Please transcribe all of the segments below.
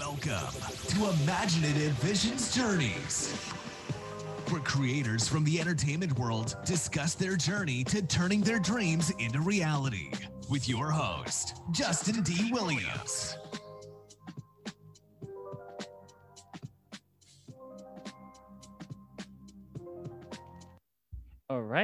Welcome to Imaginative Visions Journeys, where creators from the entertainment world discuss their journey to turning their dreams into reality. With your host, Justin D. Williams.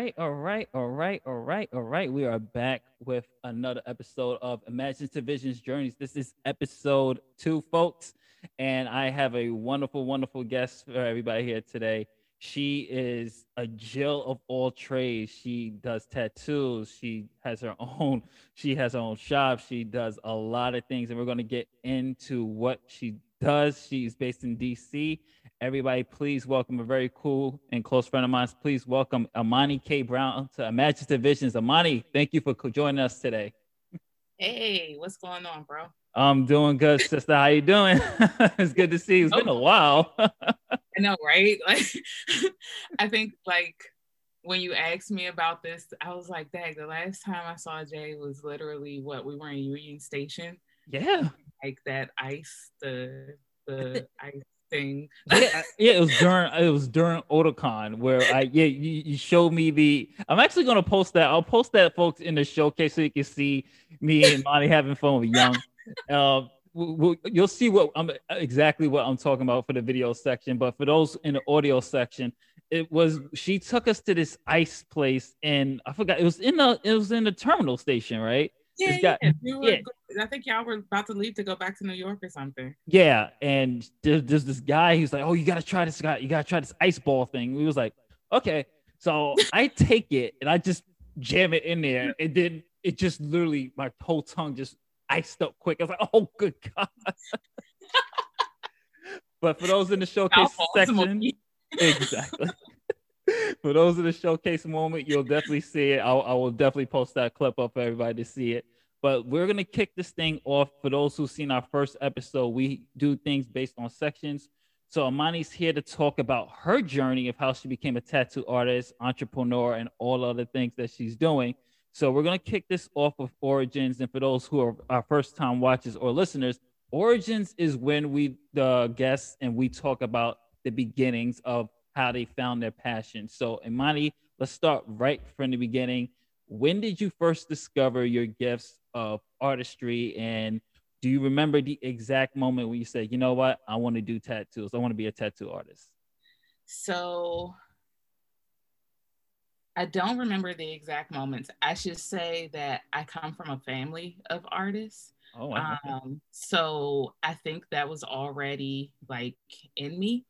Right, all right, all right, all right, all right. We are back with another episode of Imaginative Visions Journeys. This is episode two, folks, and I have a wonderful, wonderful guest for everybody here today. She is a Jill of all trades. She does tattoos. She has her own. She has her own shop. She does a lot of things, and we're going to get into what she does. She's based in DC, Everybody, please welcome a very cool and close friend of mine. Please welcome Imani K. Brown to Imaginative Visions. Amani, thank you for joining us today. Hey, what's going on, bro? I'm doing good, sister. How you doing? it's good to see you. It's been a while. I know, right? Like, I think like when you asked me about this, I was like, "Dang!" The last time I saw Jay was literally what we were in Union Station. Yeah, like that ice, the the ice thing. yeah, yeah, it was during it was during Otakon where I yeah you, you showed me the. I'm actually gonna post that. I'll post that folks in the showcase so you can see me and Monty having fun with Young. Um, we'll, you'll see what I'm exactly what I'm talking about for the video section, but for those in the audio section, it was she took us to this ice place and I forgot it was in the it was in the terminal station, right? Yeah, got, yeah. yeah. I think y'all were about to leave to go back to New York or something. Yeah, and there's, there's this guy. He's like, "Oh, you gotta try this guy. You gotta try this ice ball thing." We was like, "Okay." So I take it and I just jam it in there, and then it just literally my whole tongue just iced up quick. I was like, "Oh, good God!" but for those in the showcase section, exactly. For those in the showcase moment, you'll definitely see it. I'll, I will definitely post that clip up for everybody to see it. But we're gonna kick this thing off. For those who've seen our first episode, we do things based on sections. So Imani's here to talk about her journey of how she became a tattoo artist, entrepreneur, and all other things that she's doing. So we're gonna kick this off with origins. And for those who are our first time watchers or listeners, origins is when we the guests and we talk about the beginnings of how they found their passion. So Imani, let's start right from the beginning. When did you first discover your gifts of artistry and do you remember the exact moment when you said, you know what, I want to do tattoos. I want to be a tattoo artist. So I don't remember the exact moments. I should say that I come from a family of artists. Oh, wow. um, so I think that was already like in me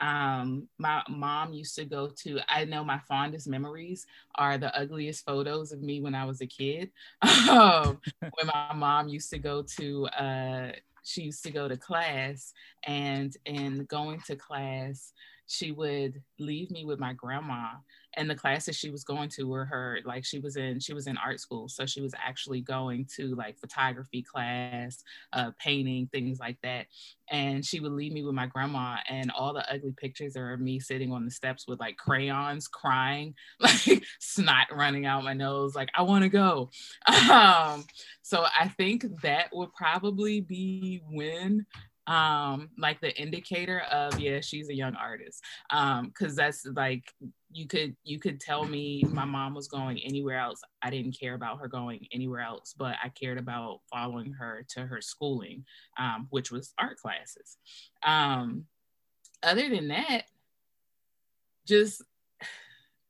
um my mom used to go to i know my fondest memories are the ugliest photos of me when i was a kid. Um, when my mom used to go to uh she used to go to class and and going to class she would leave me with my grandma and the classes she was going to were her like she was in she was in art school so she was actually going to like photography class uh, painting things like that and she would leave me with my grandma and all the ugly pictures are me sitting on the steps with like crayons crying like snot running out my nose like i want to go. Um, so i think that would probably be when um like the indicator of yeah she's a young artist. Um because that's like you could you could tell me my mom was going anywhere else. I didn't care about her going anywhere else but i cared about following her to her schooling um which was art classes. Um other than that just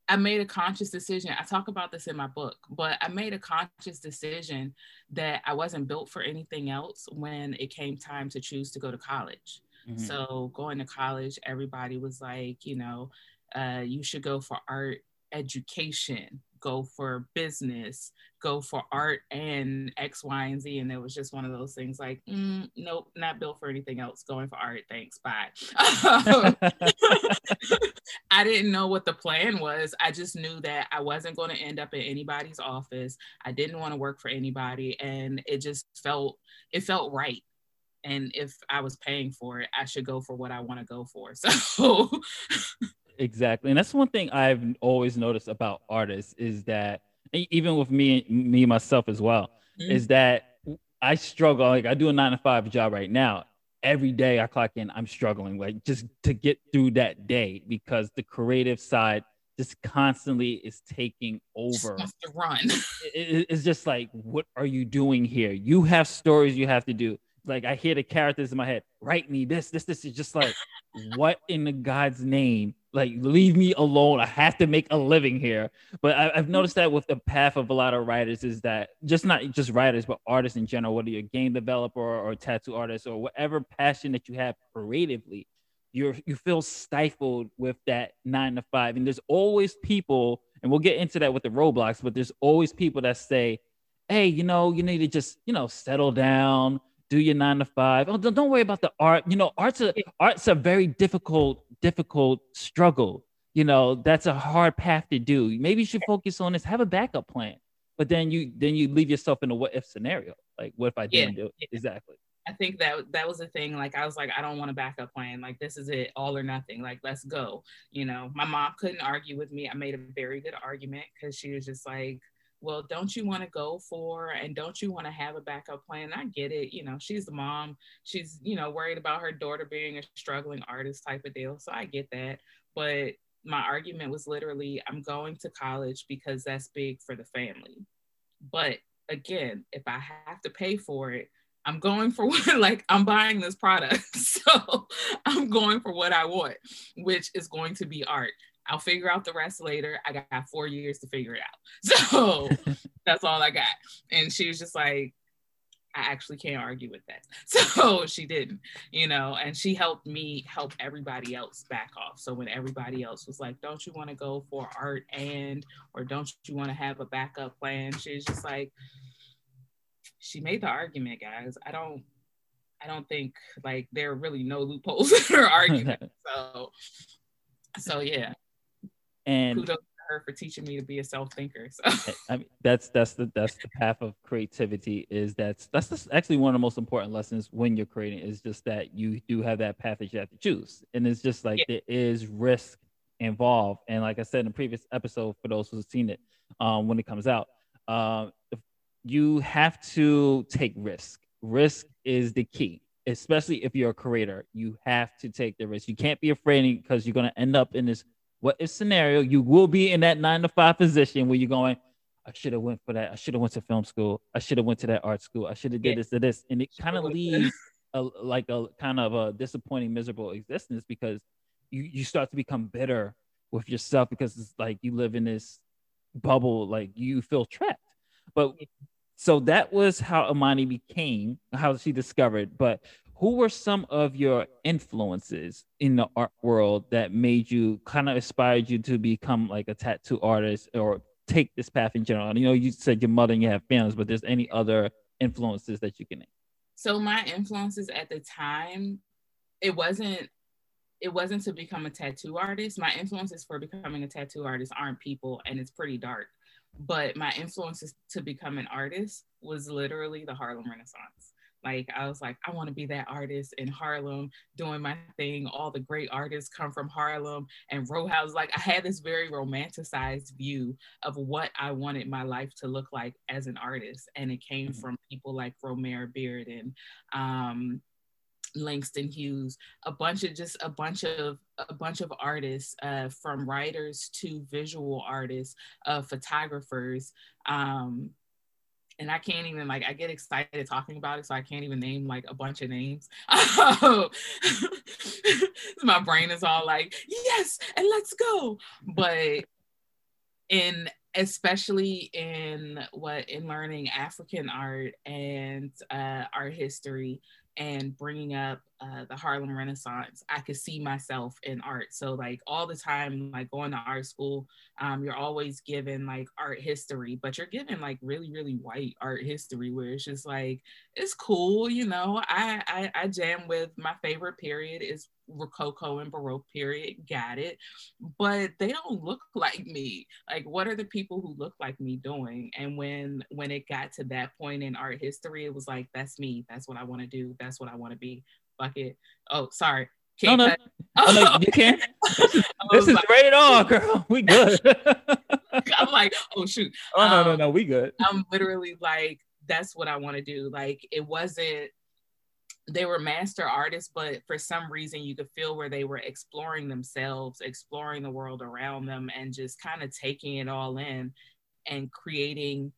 I made a conscious decision. I talk about this in my book, but I made a conscious decision that I wasn't built for anything else when it came time to choose to go to college. Mm-hmm. So, going to college, everybody was like, you know, uh, you should go for art education go for business, go for art and X, Y, and Z. And it was just one of those things like, mm, nope, not built for anything else. Going for art. Thanks. Bye. I didn't know what the plan was. I just knew that I wasn't going to end up in anybody's office. I didn't want to work for anybody. And it just felt, it felt right and if I was paying for it, I should go for what I want to go for. So exactly and that's one thing i've always noticed about artists is that even with me me myself as well mm-hmm. is that i struggle like i do a nine to five job right now every day I clock in, I'm struggling like just to get through that day because the creative side just constantly is taking over. Just to run. it, it's just like, what are you doing here? You have stories you have to do. Like I hear the characters in my head, write me this, this, this is just like, what in the God's name? Like, leave me alone. I have to make a living here. But I, have noticed that with the path of a lot of writers is that just not just writers, but artists in general, whether you're a game developer or, tattoo artist or whatever passion that you have creatively, you're you feel stifled with that nine to five. And there's always people, and we'll get into that with the roadblocks, but there's always people that say, Hey, you know, you need to just, you know, settle down, do your nine to five. Oh, don't worry about the art. You know, art's a art's a very difficult, difficult struggle. You know, that's a hard path to do. Maybe you should focus on this, have a backup plan. But then you then you leave yourself in a what if scenario. Like, what if I didn't yeah. do it? Exactly. I think that that was the thing. Like I was like, I don't want a backup plan. Like this is it, all or nothing. Like let's go. You know, my mom couldn't argue with me. I made a very good argument because she was just like, well, don't you want to go for and don't you want to have a backup plan? I get it. You know, she's the mom. She's you know worried about her daughter being a struggling artist type of deal. So I get that. But my argument was literally, I'm going to college because that's big for the family. But again, if I have to pay for it, I'm going for what, like, I'm buying this product. So I'm going for what I want, which is going to be art. I'll figure out the rest later. I got four years to figure it out. So that's all I got. And she was just like, I actually can't argue with that. So she didn't, you know, and she helped me help everybody else back off. So when everybody else was like, don't you want to go for art and, or don't you want to have a backup plan? She's just like, she made the argument, guys. I don't I don't think like there are really no loopholes in her argument. so so yeah. And kudos to her for teaching me to be a self-thinker. So I mean that's that's the that's the path of creativity is that's that's actually one of the most important lessons when you're creating is just that you do have that path that you have to choose. And it's just like yeah. there is risk involved. And like I said in the previous episode, for those who've seen it, um, when it comes out, um, you have to take risk. Risk is the key, especially if you're a creator. You have to take the risk. You can't be afraid because you're going to end up in this what if scenario. You will be in that nine to five position where you're going, I should have went for that. I should have went to film school. I should have went to that art school. I should have did yeah. this to this. And it kind of leaves a, like a kind of a disappointing, miserable existence because you, you start to become bitter with yourself because it's like you live in this bubble, like you feel trapped. But so that was how Imani became, how she discovered. But who were some of your influences in the art world that made you kind of inspired you to become like a tattoo artist or take this path in general? You know, you said your mother and you have families, but there's any other influences that you can name? So my influences at the time, it wasn't it wasn't to become a tattoo artist. My influences for becoming a tattoo artist aren't people, and it's pretty dark but my influences to become an artist was literally the Harlem Renaissance. Like I was like, I want to be that artist in Harlem doing my thing. All the great artists come from Harlem and row house. Like I had this very romanticized view of what I wanted my life to look like as an artist. And it came mm-hmm. from people like Romare Bearden and um, Langston Hughes, a bunch of just a bunch of a bunch of artists, uh, from writers to visual artists, uh, photographers. Um, and I can't even like I get excited talking about it, so I can't even name like a bunch of names. My brain is all like, yes, and let's go. But in especially in what in learning African art and uh, art history, and bringing up uh, the Harlem Renaissance, I could see myself in art. So like all the time, like going to art school, um, you're always given like art history, but you're given like really, really white art history where it's just like, it's cool, you know, I, I, I jam with my favorite period is Rococo and Baroque period, got it. But they don't look like me. Like, what are the people who look like me doing? And when when it got to that point in art history, it was like, that's me. That's what I want to do. That's what I want to be. Fuck it. Oh, sorry. Can't no, no. Oh, no, you can't. This, is like, rated R, girl. We good. I'm like, oh shoot. Oh no, um, no, no, we good. I'm literally like, that's what I want to do. Like, it wasn't they were master artists, but for some reason you could feel where they were exploring themselves, exploring the world around them, and just kind of taking it all in and creating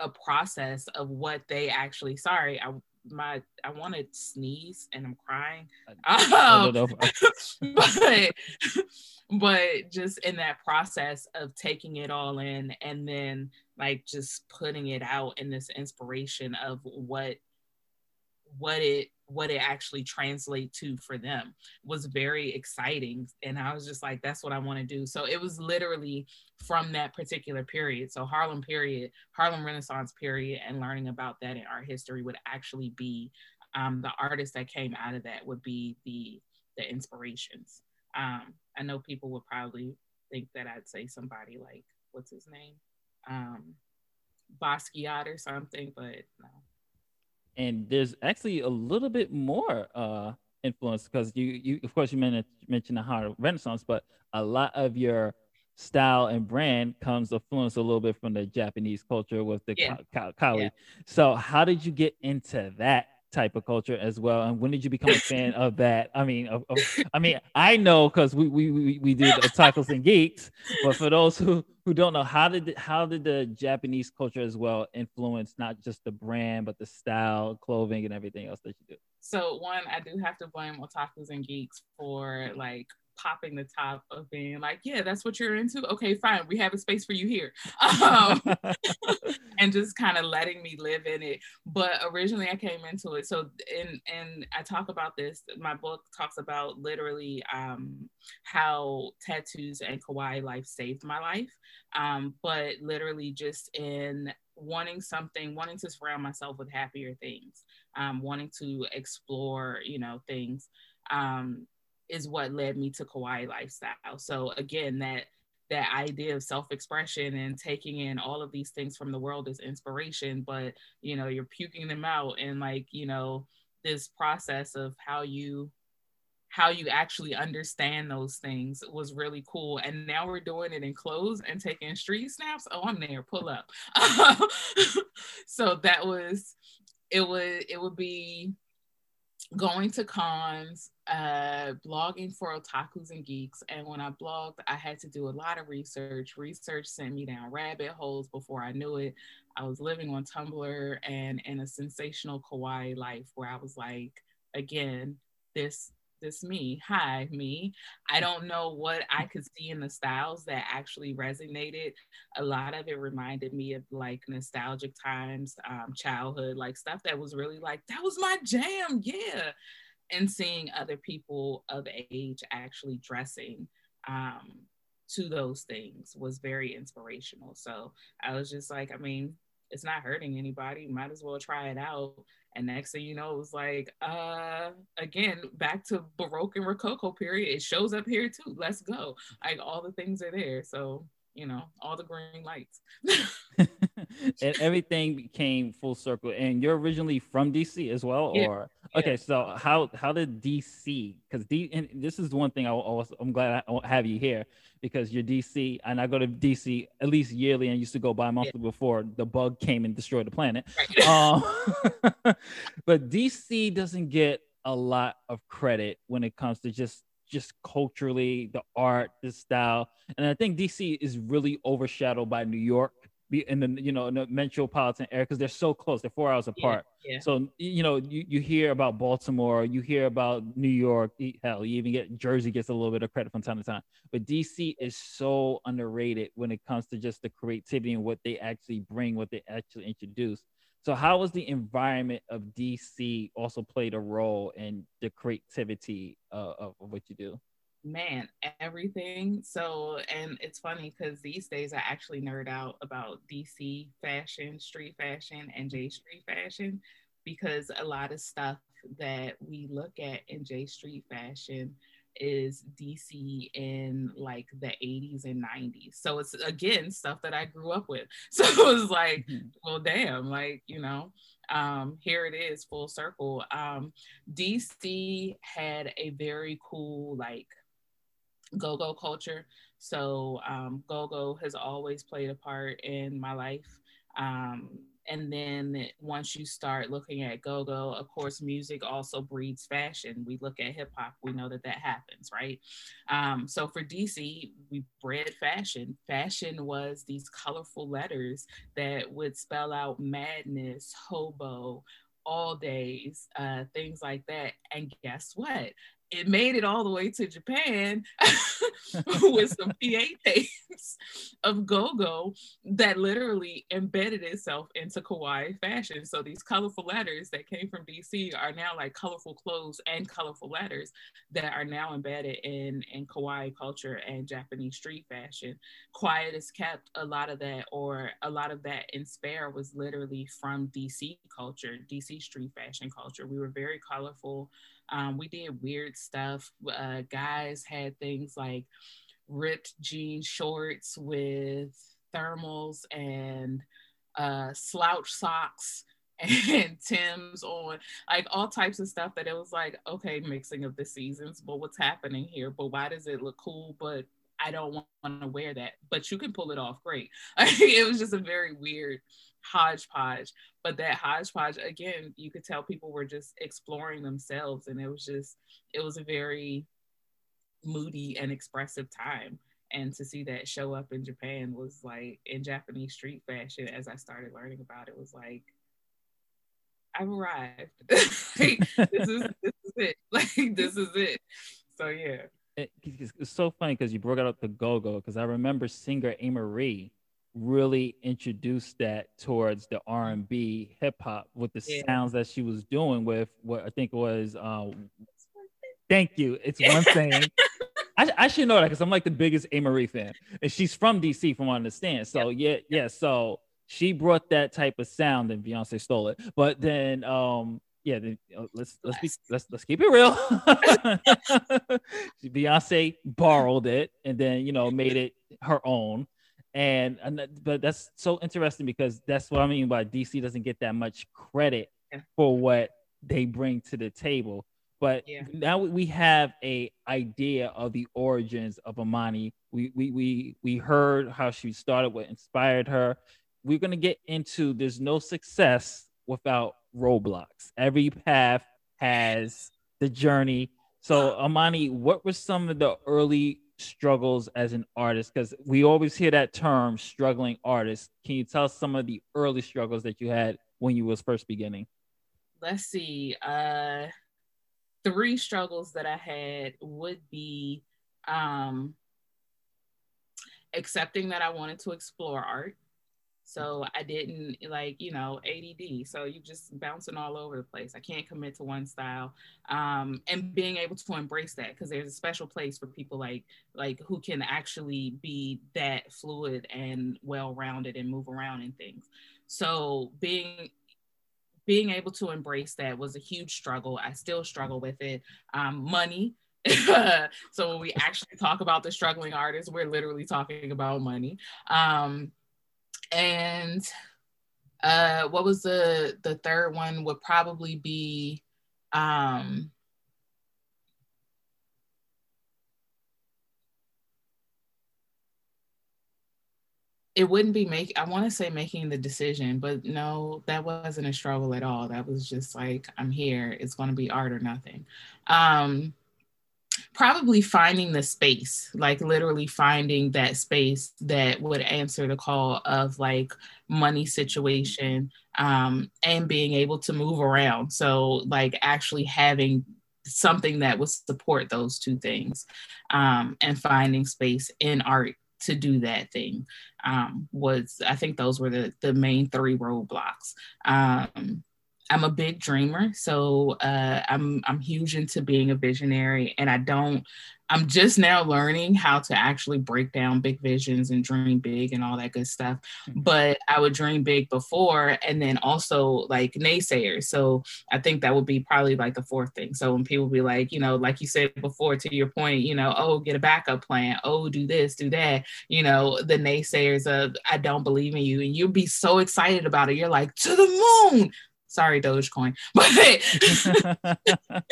a process of what they actually sorry i my i want to sneeze and i'm crying. Um, but but just in that process of taking it all in and then like just putting it out in this inspiration of what what it what it actually translate to for them was very exciting and i was just like that's what i want to do. So it was literally from that particular period. So harlem period harlem renaissance period and learning about that in art history would actually be um, the artists that came out of that would be the the inspirations. Um, i know people would probably think that i'd say somebody like what's his name? Um, basquiat or something but no and there's actually a little bit more uh, influence because you, you of course you mentioned the Harlem Renaissance, but a lot of your style and brand comes influence a little bit from the Japanese culture with the yeah. ka- ka- yeah. So how did you get into that type of culture as well. And when did you become a fan of that? I mean, of, of, I mean, I know because we we we, we did otakus and geeks, but for those who who don't know, how did how did the Japanese culture as well influence not just the brand but the style, clothing, and everything else that you do? So one, I do have to blame otakus and geeks for like popping the top of being like, yeah, that's what you're into. Okay, fine. We have a space for you here. Um, and just kind of letting me live in it. But originally I came into it. So, and, and I talk about this, my book talks about literally um, how tattoos and kawaii life saved my life. Um, but literally just in wanting something, wanting to surround myself with happier things, um, wanting to explore, you know, things. Um, is what led me to kawaii lifestyle. So again, that that idea of self-expression and taking in all of these things from the world as inspiration, but you know, you're puking them out and like, you know, this process of how you how you actually understand those things was really cool. And now we're doing it in clothes and taking street snaps. Oh, I'm there, pull up. so that was it would it would be going to cons, uh, blogging for otakus and geeks. And when I blogged, I had to do a lot of research. Research sent me down rabbit holes before I knew it. I was living on Tumblr and in a sensational kawaii life where I was like, again, this this me hi me i don't know what i could see in the styles that actually resonated a lot of it reminded me of like nostalgic times um, childhood like stuff that was really like that was my jam yeah and seeing other people of age actually dressing um, to those things was very inspirational so i was just like i mean it's not hurting anybody might as well try it out and next thing you know, it was like, uh, again, back to Baroque and Rococo period. It shows up here too. Let's go. Like all the things are there. So, you know, all the green lights. and everything became full circle. And you're originally from DC as well, yeah. or okay? Yeah. So how how did DC? Because D and this is one thing I was I'm glad I have you here because you're DC, and I go to DC at least yearly, and used to go by monthly yeah. before the bug came and destroyed the planet. Right. um, but DC doesn't get a lot of credit when it comes to just just culturally the art the style and i think dc is really overshadowed by new york be in the you know in the metropolitan area because they're so close they're four hours apart. yeah, yeah. so you know you, you hear about baltimore you hear about new york hell you even get jersey gets a little bit of credit from time to time. But dc is so underrated when it comes to just the creativity and what they actually bring what they actually introduce. So how was the environment of dc also played a role in the creativity uh, of, of what you do man, everything. So, and it's funny because these days I actually nerd out about DC fashion, street fashion, and J Street fashion because a lot of stuff that we look at in J Street fashion is DC in like the 80s and 90s. So it's again stuff that I grew up with. So it was like, mm-hmm. well, damn, like, you know, um, here it is full circle. Um, DC had a very cool, like, go-go culture. So um, go-go has always played a part in my life. Um, And then once you start looking at go go, of course, music also breeds fashion. We look at hip hop, we know that that happens, right? Um, so for DC, we bred fashion. Fashion was these colorful letters that would spell out madness, hobo, all days, uh, things like that. And guess what? It made it all the way to Japan with some PA tapes of go-go that literally embedded itself into kawaii fashion. So these colorful letters that came from DC are now like colorful clothes and colorful letters that are now embedded in, in kawaii culture and Japanese street fashion. Quiet is kept a lot of that, or a lot of that in spare was literally from DC culture, DC street fashion culture. We were very colorful. Um, we did weird stuff. Uh, guys had things like ripped jean shorts with thermals and uh, slouch socks and Tim's on, like all types of stuff that it was like, okay, mixing of the seasons, but what's happening here? But why does it look cool? But I don't want to wear that. But you can pull it off great. it was just a very weird hodgepodge. But that hodgepodge, again, you could tell people were just exploring themselves. And it was just, it was a very moody and expressive time. And to see that show up in Japan was like in Japanese street fashion, as I started learning about it, was like, I've arrived. like, this is this is it. Like this is it. So yeah. It, it's so funny because you brought up the go-go because I remember singer Amerie really introduced that towards the R&B hip hop with the yeah. sounds that she was doing with what I think was um thank you it's one thing. I, I should know that because I'm like the biggest Amerie fan and she's from DC from what I understand. So yeah yeah so she brought that type of sound and Beyonce stole it. But then um yeah, then, uh, let's let's be let's let's keep it real. Beyonce borrowed it and then you know made it her own and, and but that's so interesting because that's what I mean by DC doesn't get that much credit yeah. for what they bring to the table. But yeah. now we have a idea of the origins of Imani. We we we we heard how she started, what inspired her. We're gonna get into there's no success without roadblocks. Every path has the journey. So Imani, what were some of the early struggles as an artist? Because we always hear that term, struggling artist. Can you tell some of the early struggles that you had when you was first beginning? Let's see. Uh, three struggles that I had would be um, accepting that I wanted to explore art. So I didn't like, you know, ADD. So you just bouncing all over the place. I can't commit to one style. Um, and being able to embrace that because there's a special place for people like like who can actually be that fluid and well-rounded and move around in things. So being being able to embrace that was a huge struggle. I still struggle with it. Um, money. so when we actually talk about the struggling artists, we're literally talking about money. Um, and uh what was the the third one would probably be um it wouldn't be make I want to say making the decision, but no, that wasn't a struggle at all. That was just like I'm here. It's going to be art or nothing. Um probably finding the space, like literally finding that space that would answer the call of like money situation um, and being able to move around. So, like, actually having something that would support those two things um, and finding space in art to do that thing um, was i think those were the, the main three roadblocks um, I'm a big dreamer, so uh, I'm I'm huge into being a visionary, and I don't. I'm just now learning how to actually break down big visions and dream big and all that good stuff. Mm-hmm. But I would dream big before, and then also like naysayers. So I think that would be probably like the fourth thing. So when people be like, you know, like you said before, to your point, you know, oh, get a backup plan. Oh, do this, do that. You know, the naysayers of I don't believe in you, and you'll be so excited about it. You're like to the moon Sorry, Dogecoin. But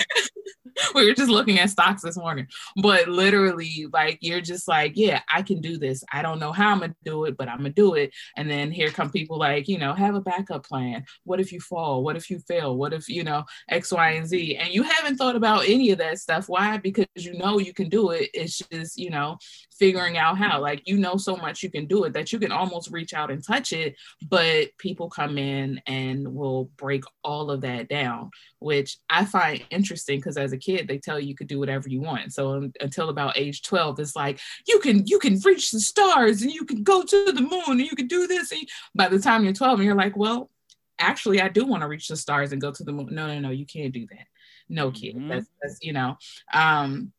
we were just looking at stocks this morning. But literally, like you're just like, yeah, I can do this. I don't know how I'm gonna do it, but I'm gonna do it. And then here come people like, you know, have a backup plan. What if you fall? What if you fail? What if you know X, Y, and Z? And you haven't thought about any of that stuff. Why? Because you know you can do it. It's just, you know, figuring out how. Like you know so much you can do it that you can almost reach out and touch it, but people come in and will break all of that down, which I find interesting because as a kid they tell you you could do whatever you want. So um, until about age 12, it's like you can you can reach the stars and you can go to the moon and you can do this. And by the time you're 12 and you're like, well, actually I do want to reach the stars and go to the moon. No, no, no, you can't do that. No kid. Mm-hmm. That's, that's you know. Um,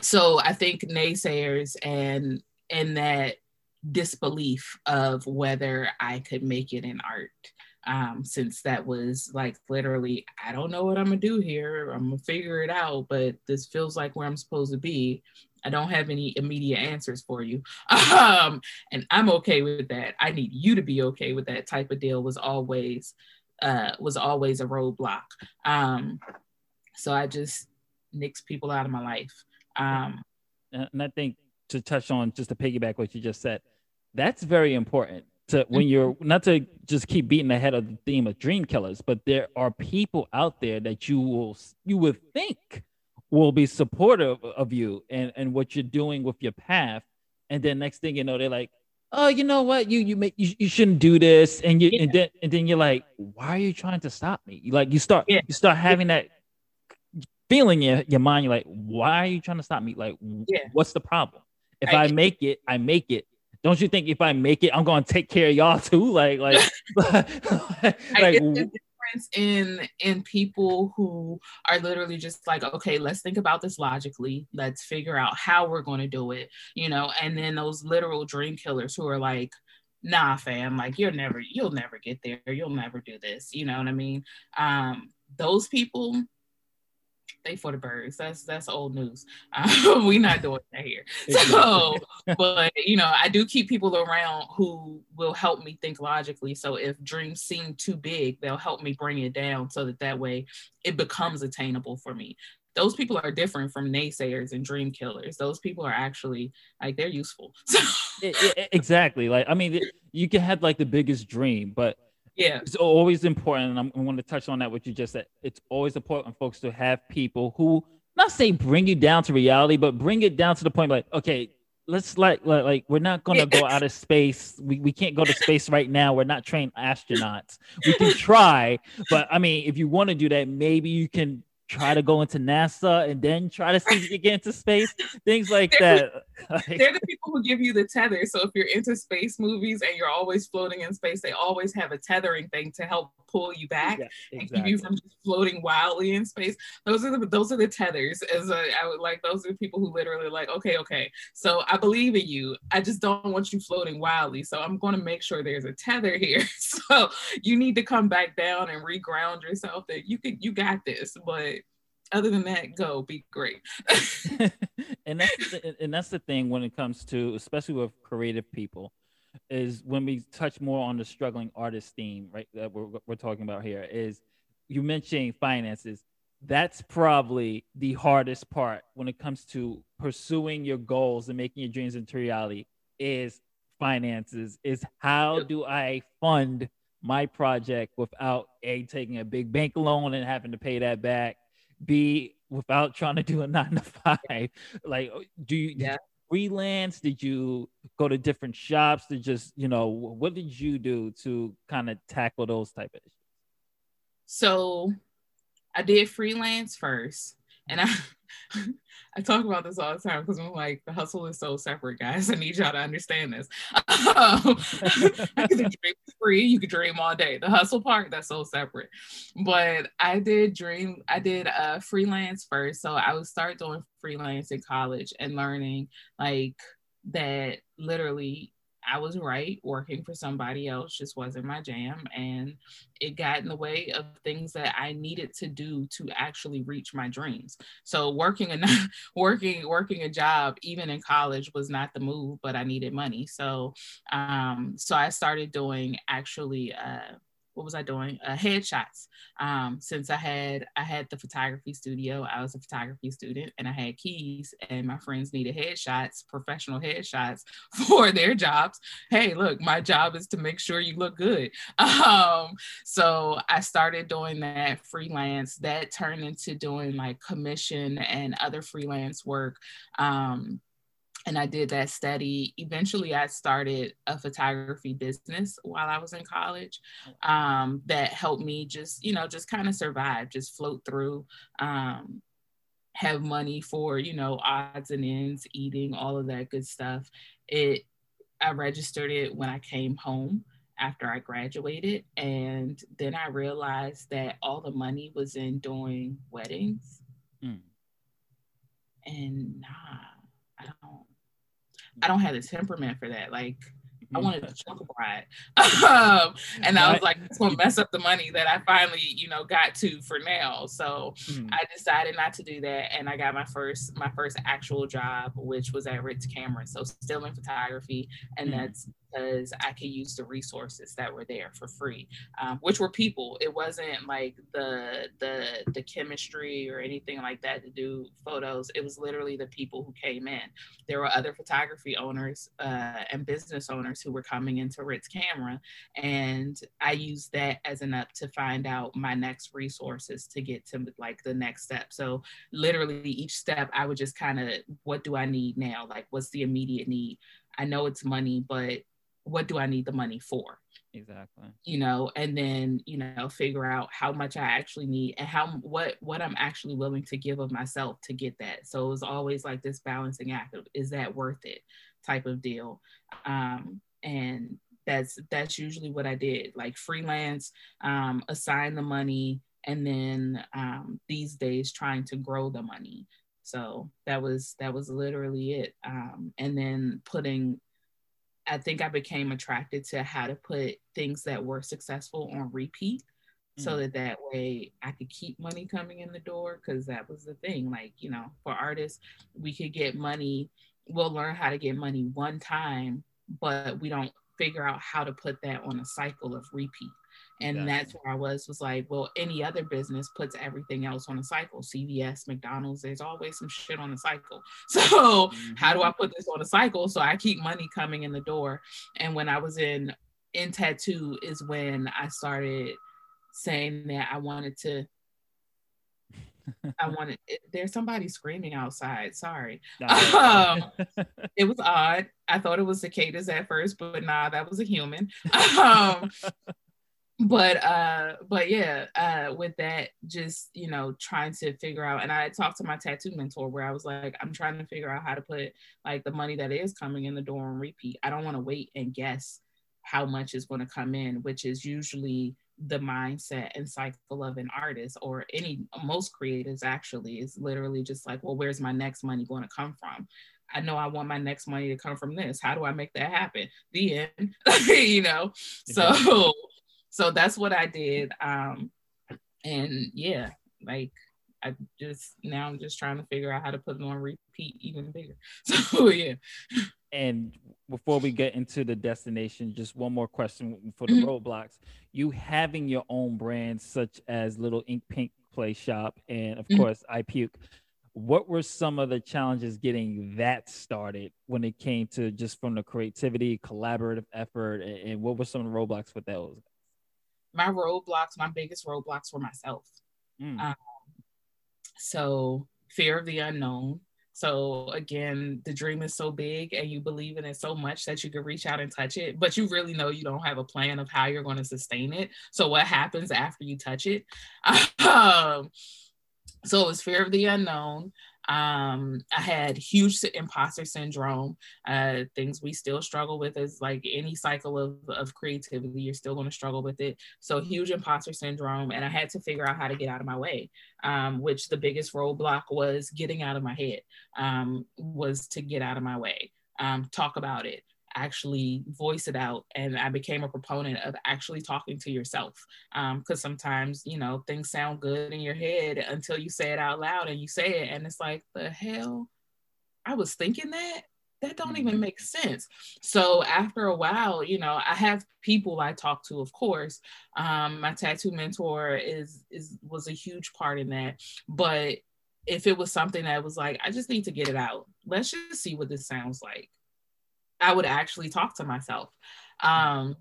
so I think naysayers and and that disbelief of whether I could make it in art. Um, since that was like literally, I don't know what I'm gonna do here. I'm gonna figure it out, but this feels like where I'm supposed to be. I don't have any immediate answers for you. Um, and I'm okay with that. I need you to be okay with that type of deal was always uh was always a roadblock. Um, so I just nix people out of my life. Um, and I think to touch on just to piggyback what you just said, that's very important to when mm-hmm. you're not to just keep beating the head of the theme of dream killers, but there are people out there that you will you would think will be supportive of you and and what you're doing with your path, and then next thing you know, they're like, oh, you know what, you you make you, you shouldn't do this, and you yeah. and then and then you're like, why are you trying to stop me? You like you start yeah. you start having that feeling in your mind, you're like, why are you trying to stop me? Like, yeah. what's the problem? If I, I make it, I make it. Don't you think if I make it, I'm gonna take care of y'all too? Like, like, like I get the difference in in people who are literally just like, okay, let's think about this logically. Let's figure out how we're gonna do it, you know. And then those literal dream killers who are like, nah, fam, like you're never, you'll never get there. You'll never do this. You know what I mean? Um, those people they for the birds. That's that's old news. Uh, we not doing that here. So, but you know, I do keep people around who will help me think logically. So if dreams seem too big, they'll help me bring it down so that that way it becomes attainable for me. Those people are different from naysayers and dream killers. Those people are actually like they're useful. exactly. Like I mean, you can have like the biggest dream, but yeah. It's always important and i'm, I'm going to touch on that what you just said. It's always important folks to have people who not say bring you down to reality but bring it down to the point like okay let's like like, like we're not going to go out of space. We, we can't go to space right now. We're not trained astronauts. We can try but i mean if you want to do that maybe you can try to go into NASA and then try to see if you get into space, things like they're, that. they're the people who give you the tether. So if you're into space movies and you're always floating in space, they always have a tethering thing to help pull you back yeah, exactly. and keep you from just floating wildly in space. Those are the those are the tethers. As a, I would like those are the people who literally like, okay, okay. So I believe in you. I just don't want you floating wildly. So I'm going to make sure there's a tether here. So you need to come back down and reground yourself that you could you got this, but other than that, go be great. and that's the, and that's the thing when it comes to especially with creative people is when we touch more on the struggling artist theme, right? That we're we're talking about here is you mentioning finances. That's probably the hardest part when it comes to pursuing your goals and making your dreams into reality is finances is how do I fund my project without a taking a big bank loan and having to pay that back B without trying to do a nine to five? Like, do you, yeah. Freelance? Did you go to different shops to just, you know, what did you do to kind of tackle those type of issues? So I did freelance first and I I talk about this all the time because I'm like, the hustle is so separate, guys. I need y'all to understand this. Um, dream free, you could dream all day. The hustle part, that's so separate. But I did dream, I did uh, freelance first. So I would start doing freelance in college and learning like that literally I was right. Working for somebody else just wasn't my jam. And it got in the way of things that I needed to do to actually reach my dreams. So working a working working a job, even in college, was not the move, but I needed money. So um, so I started doing actually uh what was I doing? Uh, headshots. Um, since I had I had the photography studio, I was a photography student, and I had keys, and my friends needed headshots, professional headshots for their jobs. Hey, look, my job is to make sure you look good. Um, so I started doing that freelance. That turned into doing like commission and other freelance work. Um, and I did that study. Eventually, I started a photography business while I was in college um, that helped me just, you know, just kind of survive, just float through, um, have money for, you know, odds and ends, eating, all of that good stuff. It, I registered it when I came home after I graduated. And then I realized that all the money was in doing weddings. Mm. And nah, I don't I don't have the temperament for that. Like I wanted to chuckle bride. um, and I was like, it's gonna mess up the money that I finally, you know, got to for now. So mm-hmm. I decided not to do that. And I got my first my first actual job, which was at Ritz Camera. So still in photography. And mm-hmm. that's because I could use the resources that were there for free, um, which were people. It wasn't like the the the chemistry or anything like that to do photos. It was literally the people who came in. There were other photography owners uh, and business owners who were coming into Ritz Camera, and I used that as an up to find out my next resources to get to like the next step. So literally each step, I would just kind of, what do I need now? Like, what's the immediate need? I know it's money, but what do I need the money for? Exactly. You know, and then, you know, figure out how much I actually need and how what what I'm actually willing to give of myself to get that. So it was always like this balancing act of is that worth it type of deal. Um and that's that's usually what I did. Like freelance, um, assign the money, and then um, these days trying to grow the money. So that was that was literally it. Um, and then putting I think I became attracted to how to put things that were successful on repeat mm. so that that way I could keep money coming in the door because that was the thing like you know for artists we could get money we'll learn how to get money one time but we don't figure out how to put that on a cycle of repeat and that's where I was was like, well, any other business puts everything else on a cycle. CVS, McDonald's, there's always some shit on the cycle. So mm-hmm. how do I put this on a cycle so I keep money coming in the door? And when I was in in tattoo is when I started saying that I wanted to I wanted there's somebody screaming outside. Sorry. Um, it was odd. I thought it was cicadas at first, but nah, that was a human. Um, but uh but yeah uh with that just you know trying to figure out and i talked to my tattoo mentor where i was like i'm trying to figure out how to put like the money that is coming in the door on repeat i don't want to wait and guess how much is going to come in which is usually the mindset and cycle of an artist or any most creatives actually is literally just like well where's my next money going to come from I know I want my next money to come from this. How do I make that happen? The end, you know. So so that's what I did. Um, and yeah, like I just now I'm just trying to figure out how to put them on repeat even bigger. So yeah. And before we get into the destination, just one more question for the mm-hmm. roadblocks. You having your own brands such as Little Ink Pink Play Shop and of mm-hmm. course I Puke. What were some of the challenges getting that started when it came to just from the creativity, collaborative effort, and what were some of the roadblocks with those? My roadblocks, my biggest roadblocks were myself. Mm. Um, so fear of the unknown. So again, the dream is so big and you believe in it so much that you can reach out and touch it, but you really know you don't have a plan of how you're going to sustain it. So what happens after you touch it? um, so it's fear of the unknown. Um, I had huge imposter syndrome, uh, things we still struggle with as like any cycle of, of creativity, you're still going to struggle with it. So huge imposter syndrome. And I had to figure out how to get out of my way, um, which the biggest roadblock was getting out of my head, um, was to get out of my way, um, talk about it actually voice it out and i became a proponent of actually talking to yourself because um, sometimes you know things sound good in your head until you say it out loud and you say it and it's like the hell i was thinking that that don't even mm-hmm. make sense. So after a while, you know, I have people I talk to, of course. Um, my tattoo mentor is is was a huge part in that. But if it was something that was like, I just need to get it out. Let's just see what this sounds like. I would actually talk to myself. Um,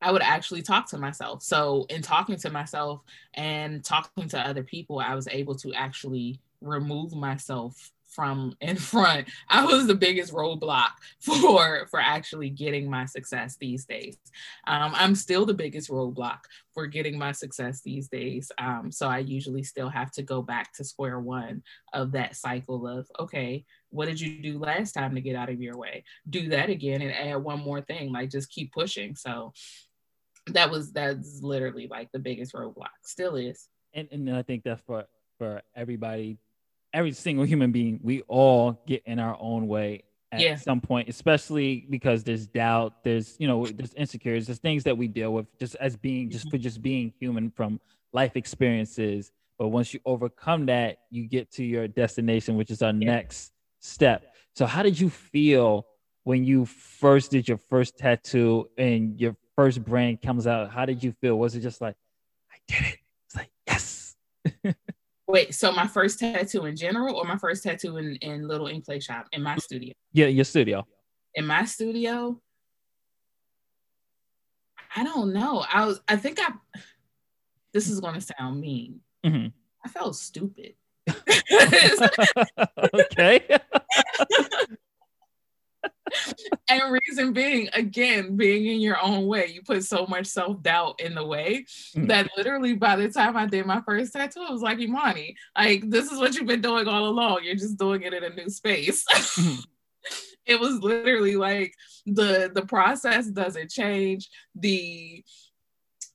I would actually talk to myself. So in talking to myself and talking to other people, I was able to actually remove myself from in front i was the biggest roadblock for for actually getting my success these days um, i'm still the biggest roadblock for getting my success these days um, so i usually still have to go back to square one of that cycle of okay what did you do last time to get out of your way do that again and add one more thing like just keep pushing so that was that's literally like the biggest roadblock still is and, and i think that's for for everybody every single human being, we all get in our own way at yeah. some point, especially because there's doubt, there's you know, there's insecurities, there's things that we deal with just as being just mm-hmm. for just being human from life experiences. But once you overcome that, you get to your destination, which is our yeah. next step. So how did you feel when you first did your first tattoo and your first brand comes out? How did you feel? Was it just like, I did it? It's like, yes. Wait, so my first tattoo in general or my first tattoo in, in Little Ink Play Shop in my studio? Yeah, your studio. In my studio, I don't know. I was I think I this is gonna sound mean. Mm-hmm. I felt stupid. Okay. and reason being, again, being in your own way, you put so much self doubt in the way mm. that literally by the time I did my first tattoo, it was like, Imani, like, this is what you've been doing all along. You're just doing it in a new space. Mm. it was literally like the the process doesn't change the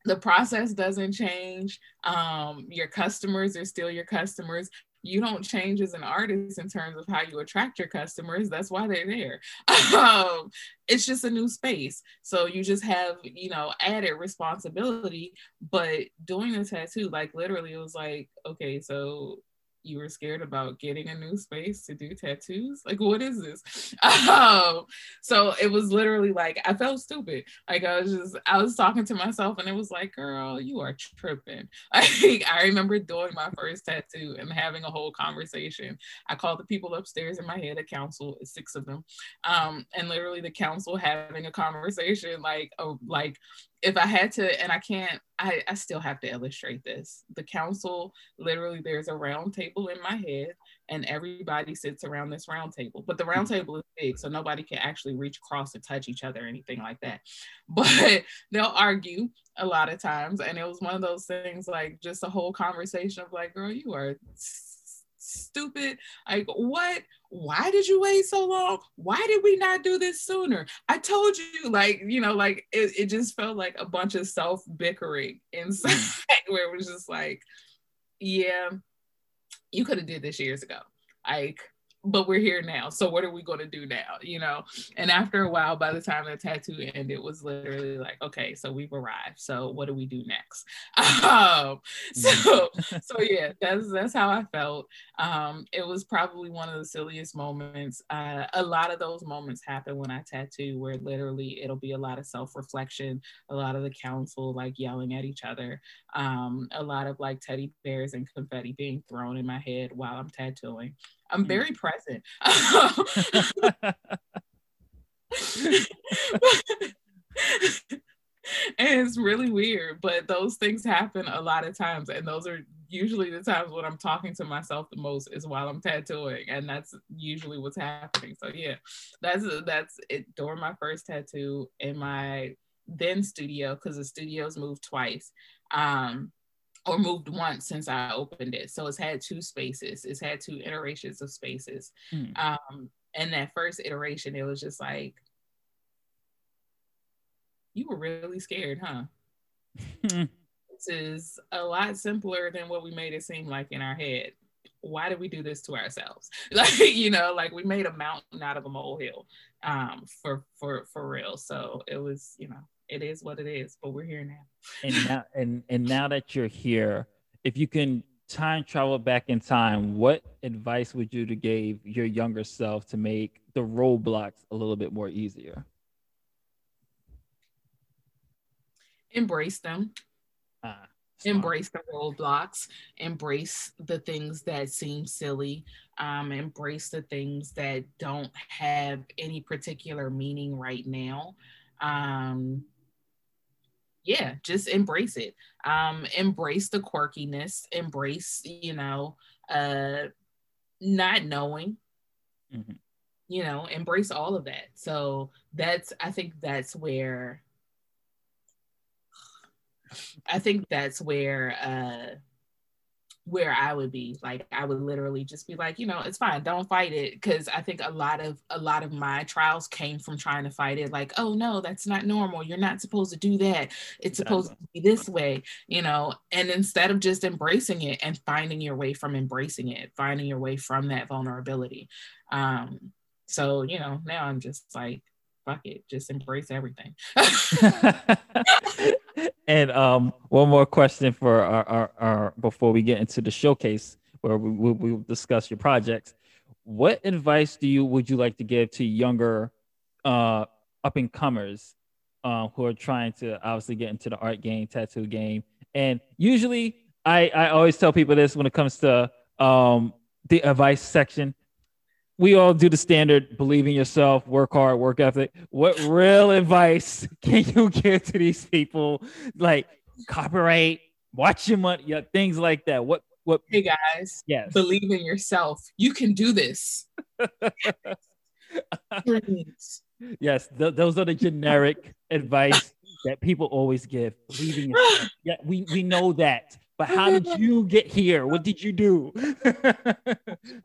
the process doesn't change um, your customers are still your customers you don't change as an artist in terms of how you attract your customers. That's why they're there. um, it's just a new space. So you just have, you know, added responsibility. But doing the tattoo, like literally, it was like, okay, so you were scared about getting a new space to do tattoos? Like what is this? Um, so it was literally like i felt stupid. Like i was just i was talking to myself and it was like girl you are tripping. Like i remember doing my first tattoo and having a whole conversation. I called the people upstairs in my head a council six of them um, and literally the council having a conversation like oh like if I had to, and I can't, I, I still have to illustrate this. The council, literally, there's a round table in my head, and everybody sits around this round table. But the round mm-hmm. table is big, so nobody can actually reach across and touch each other or anything like that. But they'll argue a lot of times. And it was one of those things like just a whole conversation of like, girl, you are stupid. Like, what? Why did you wait so long? Why did we not do this sooner? I told you, like, you know, like it, it just felt like a bunch of self bickering inside mm. where it was just like, yeah, you could have did this years ago. Like, but we're here now. So what are we going to do now? You know? And after a while, by the time the tattoo ended, it was literally like, okay, so we've arrived. So what do we do next? Um, so, mm. so yeah, that's, that's how I felt. Um, it was probably one of the silliest moments. Uh, a lot of those moments happen when I tattoo where literally it'll be a lot of self-reflection, a lot of the council like yelling at each other, um, a lot of like teddy bears and confetti being thrown in my head while I'm tattooing. I'm mm. very present. and it's really weird, but those things happen a lot of times, and those are usually the times when I'm talking to myself the most is while I'm tattooing, and that's usually what's happening. So yeah, that's that's it. During my first tattoo in my then studio, because the studios moved twice. Um, or moved once since I opened it. So it's had two spaces. It's had two iterations of spaces. Mm. Um, and that first iteration, it was just like, you were really scared, huh? this is a lot simpler than what we made it seem like in our head. Why did we do this to ourselves? Like, you know, like we made a mountain out of a molehill um, for for for real. So it was, you know, it is what it is, but we're here now. and now and and now that you're here, if you can time travel back in time, what advice would you to give your younger self to make the roadblocks a little bit more easier? Embrace them. Ah, embrace the roadblocks. Embrace the things that seem silly. Um, embrace the things that don't have any particular meaning right now. Um, yeah, just embrace it. Um, embrace the quirkiness. Embrace, you know, uh, not knowing. Mm-hmm. You know, embrace all of that. So that's, I think that's where, I think that's where, uh, where I would be. Like I would literally just be like, you know, it's fine, don't fight it. Cause I think a lot of a lot of my trials came from trying to fight it, like, oh no, that's not normal. You're not supposed to do that. It's supposed to be this way, you know. And instead of just embracing it and finding your way from embracing it, finding your way from that vulnerability. Um, so you know, now I'm just like, fuck it, just embrace everything. and um, one more question for our, our, our, before we get into the showcase where we will we, discuss your projects. What advice do you would you like to give to younger uh, up and comers um, who are trying to obviously get into the art game, tattoo game? And usually, I I always tell people this when it comes to um, the advice section we all do the standard believe in yourself, work hard, work ethic. What real advice can you give to these people? Like copyright, watch your money, yeah, things like that. What what hey guys, yes, believe in yourself. You can do this. yes, th- those are the generic advice that people always give. Believing yourself. Yeah, we, we know that. But how did you get here? What did you do? so,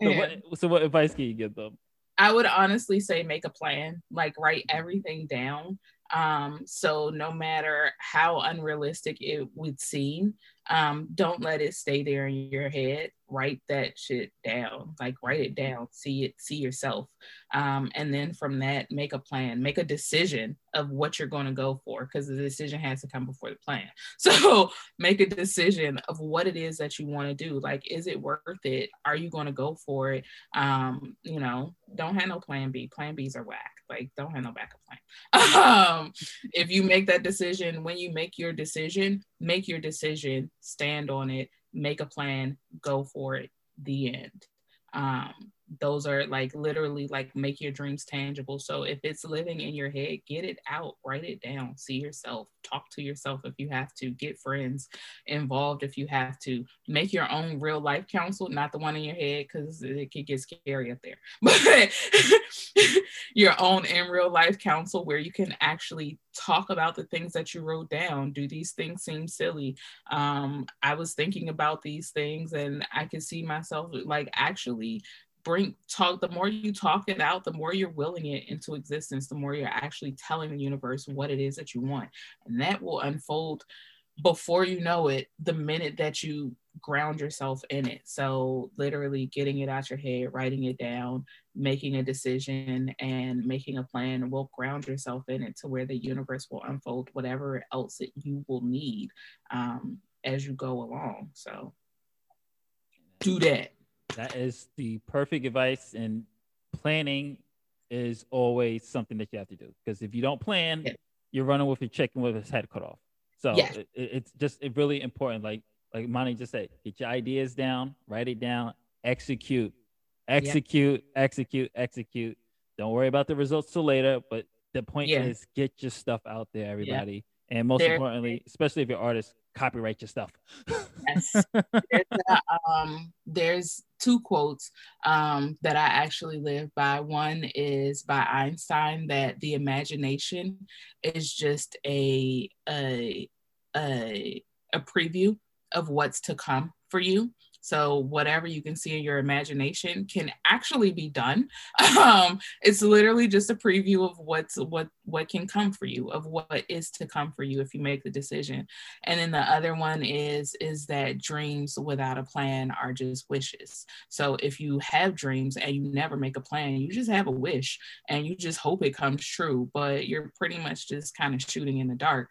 what, so, what advice can you give them? I would honestly say make a plan, like write everything down. Um, so no matter how unrealistic it would seem, um, don't let it stay there in your head. Write that shit down. Like write it down. See it. See yourself. Um, and then from that, make a plan. Make a decision of what you're going to go for, because the decision has to come before the plan. So make a decision of what it is that you want to do. Like, is it worth it? Are you going to go for it? Um, you know, don't have no plan B. Plan Bs are whack. Like, don't have no backup plan. um, if you make that decision, when you make your decision, make your decision, stand on it, make a plan, go for it. The end. Um, those are like literally like make your dreams tangible. So if it's living in your head, get it out, write it down, see yourself, talk to yourself if you have to, get friends involved if you have to, make your own real life council, not the one in your head because it could get scary up there, but your own in real life council where you can actually talk about the things that you wrote down. Do these things seem silly? Um, I was thinking about these things and I could see myself like actually bring talk the more you talk it out the more you're willing it into existence the more you're actually telling the universe what it is that you want. And that will unfold before you know it the minute that you ground yourself in it. So literally getting it out your head writing it down making a decision and making a plan will ground yourself in it to where the universe will unfold whatever else that you will need um, as you go along. So do that that is the perfect advice. And planning is always something that you have to do because if you don't plan, yeah. you're running with your chicken with its head cut off. So yeah. it, it's just it really important. Like like Monty just said, get your ideas down, write it down, execute, execute, yeah. execute, execute. Don't worry about the results till later. But the point is, get your stuff out there, everybody. And most there, importantly, especially if you're artist, copyright your stuff. yes. There's, a, um, there's two quotes um, that I actually live by. One is by Einstein that the imagination is just a a a, a preview of what's to come for you. So whatever you can see in your imagination can actually be done. Um, it's literally just a preview of what's what what can come for you, of what is to come for you if you make the decision. And then the other one is is that dreams without a plan are just wishes. So if you have dreams and you never make a plan, you just have a wish and you just hope it comes true, but you're pretty much just kind of shooting in the dark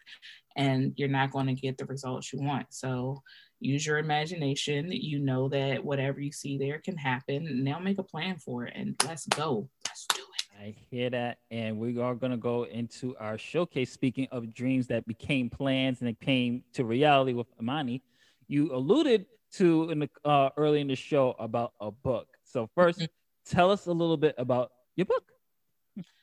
and you're not going to get the results you want. So use your imagination. You know that whatever you see there can happen. Now make a plan for it and let's go. Let's do it. I hear that. And we are going to go into our showcase. Speaking of dreams that became plans and it came to reality with Imani, you alluded to in the uh, early in the show about a book. So 1st mm-hmm. tell us a little bit about your book.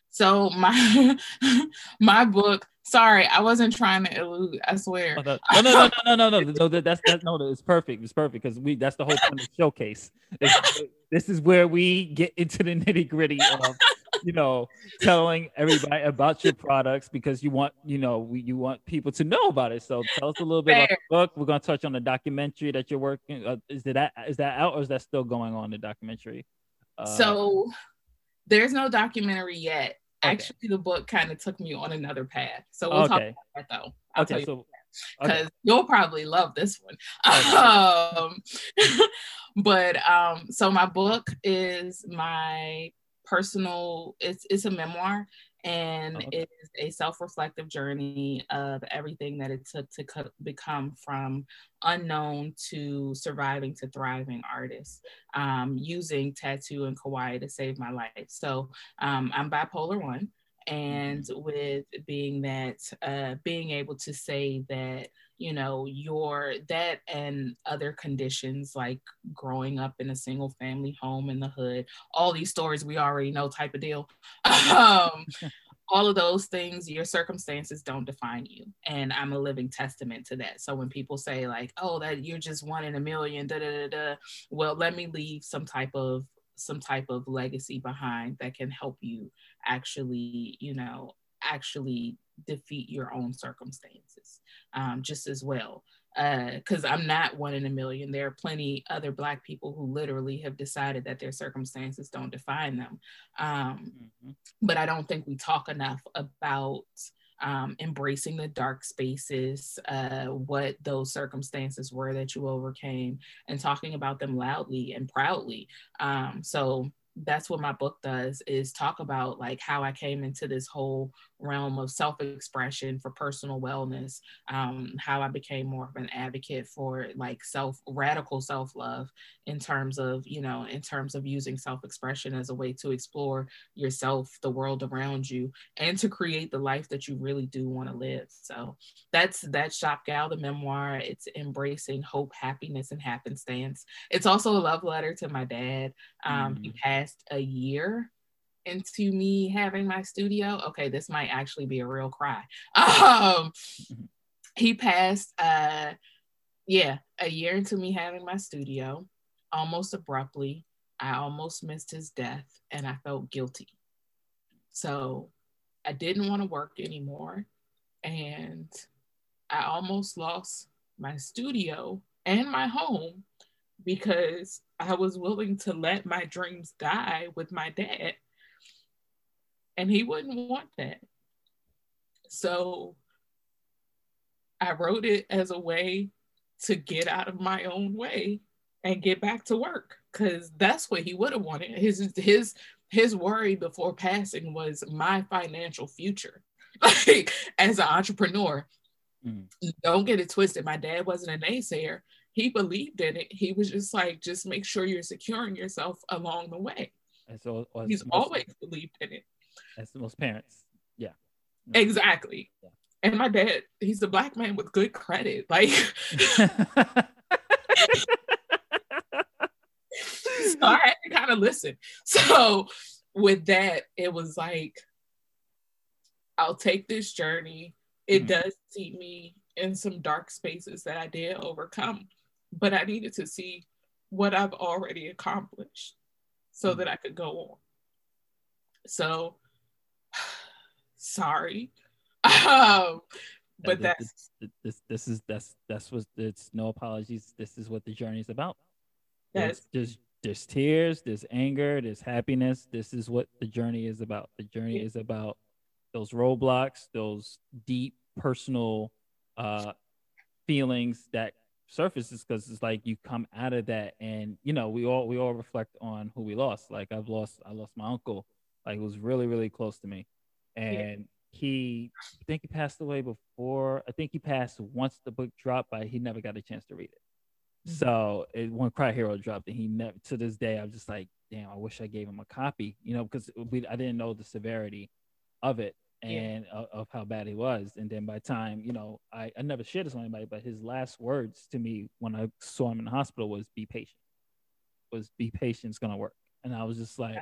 So my my book. Sorry, I wasn't trying to elude. I swear. Oh, no, no, no, no, no, no, no. no that's that's no. It's perfect. It's perfect because we. That's the whole point of showcase. It's, this is where we get into the nitty gritty of, you know, telling everybody about your products because you want, you know, we, you want people to know about it. So tell us a little bit Fair. about the book. We're gonna touch on the documentary that you're working. Uh, is that is that out or is that still going on the documentary? Uh, so there's no documentary yet Okay. Actually, the book kind of took me on another path. So we'll okay. talk about that though. I'll okay, so because okay. you'll probably love this one. um, but um, so my book is my personal. It's it's a memoir, and okay. it is a self-reflective journey of everything that it took to co- become from unknown to surviving to thriving artist um, using tattoo and kawaii to save my life so um, i'm bipolar one and mm-hmm. with being that uh, being able to say that you know your that and other conditions like growing up in a single family home in the hood all these stories we already know type of deal. Um, all of those things your circumstances don't define you. And i'm a living testament to that. So when people say like oh that you're just one in a million da da da da well let me leave some type of some type of legacy behind that can help you actually you know actually defeat your own circumstances um, just as well because uh, I'm not one in a million. There are plenty other Black people who literally have decided that their circumstances don't define them. Um, mm-hmm. But I don't think we talk enough about um, embracing the dark spaces, uh, what those circumstances were that you overcame, and talking about them loudly and proudly. Um, so that's what my book does is talk about like how i came into this whole realm of self-expression for personal wellness um, how i became more of an advocate for like self radical self-love in terms of you know in terms of using self-expression as a way to explore yourself the world around you and to create the life that you really do want to live. So that's that shop gal the memoir it's embracing hope happiness and happenstance. It's also a love letter to my dad. Um, mm. he passed a year into me having my studio. Okay, this might actually be a real cry. Um, he passed, uh, yeah, a year into me having my studio, almost abruptly. I almost missed his death and I felt guilty. So I didn't want to work anymore. And I almost lost my studio and my home because I was willing to let my dreams die with my dad and he wouldn't want that. So I wrote it as a way to get out of my own way and get back to work because that's what he would have wanted. His his his worry before passing was my financial future. Like as an entrepreneur, mm. don't get it twisted. My dad wasn't a naysayer. He believed in it. He was just like, just make sure you're securing yourself along the way. And so he's always believed in it as most parents. Yeah. Exactly. Yeah. And my dad, he's a black man with good credit. Like so I had to kind of listen. So with that, it was like, I'll take this journey. It mm-hmm. does see me in some dark spaces that I did overcome, but I needed to see what I've already accomplished so mm-hmm. that I could go on. So sorry. Um, but that's this, this, this is that's that's what it's no apologies. This is what the journey is about. There's, there's there's tears, there's anger, there's happiness. This is what the journey is about. The journey yeah. is about those roadblocks, those deep personal uh feelings that surfaces because it's like you come out of that and you know we all we all reflect on who we lost. Like i've lost i lost my uncle. Like it was really really close to me. And yeah. he I think he passed away before I think he passed once the book dropped but he never got a chance to read it. Hmm. So it, when Cry Hero dropped, and he never to this day, I'm just like, damn, I wish I gave him a copy, you know, because we I didn't know the severity of it and yeah. of, of, how bad he was. And then by the time, you know, I, I never shared this with anybody, but his last words to me when I saw him in the hospital was be patient. Was be patient, it's gonna work. And I was just like,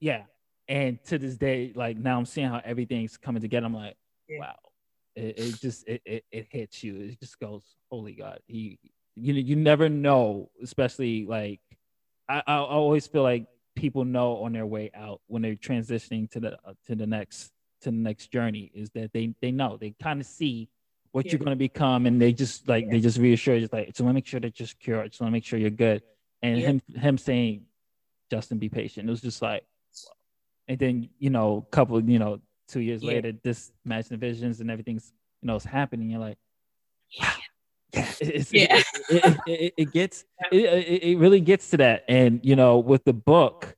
yeah. And to this day, like now I'm seeing how everything's coming together. I'm like, yeah. wow. It, it just it, it, it hits you. It just goes, holy God. He you you never know, especially like I, I always feel like people know on their way out when they're transitioning to the uh, to the next to the next journey is that they they know they kind of see what yeah. you're going to become and they just like yeah. they just reassure just like just want to make sure that you're secure just want to make sure you're good and yeah. him him saying justin be patient it was just like and then you know a couple you know two years later this Imagine Visions and everything's you know it's happening you're like wow yeah, yeah. It, it, it, it gets it, it really gets to that and you know with the book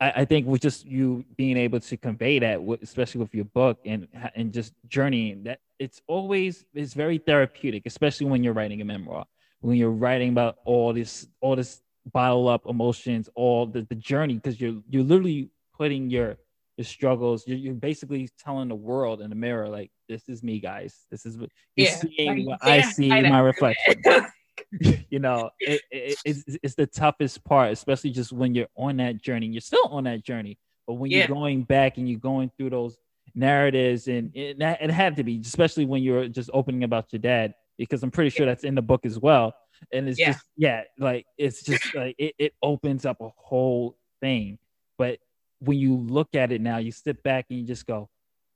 I, I think with just you being able to convey that especially with your book and and just journeying that it's always it's very therapeutic especially when you're writing a memoir. When you're writing about all this all this bottle up emotions all the, the journey because you're you're literally putting your your struggles you're, you're basically telling the world in the mirror like this is me guys. This is what you're yeah, seeing what i see in my reflection you know it, it, it's, it's the toughest part especially just when you're on that journey you're still on that journey but when yeah. you're going back and you're going through those narratives and it, it had to be especially when you're just opening about your dad because i'm pretty sure that's in the book as well and it's yeah. just yeah like it's just like it, it opens up a whole thing but when you look at it now, you sit back and you just go,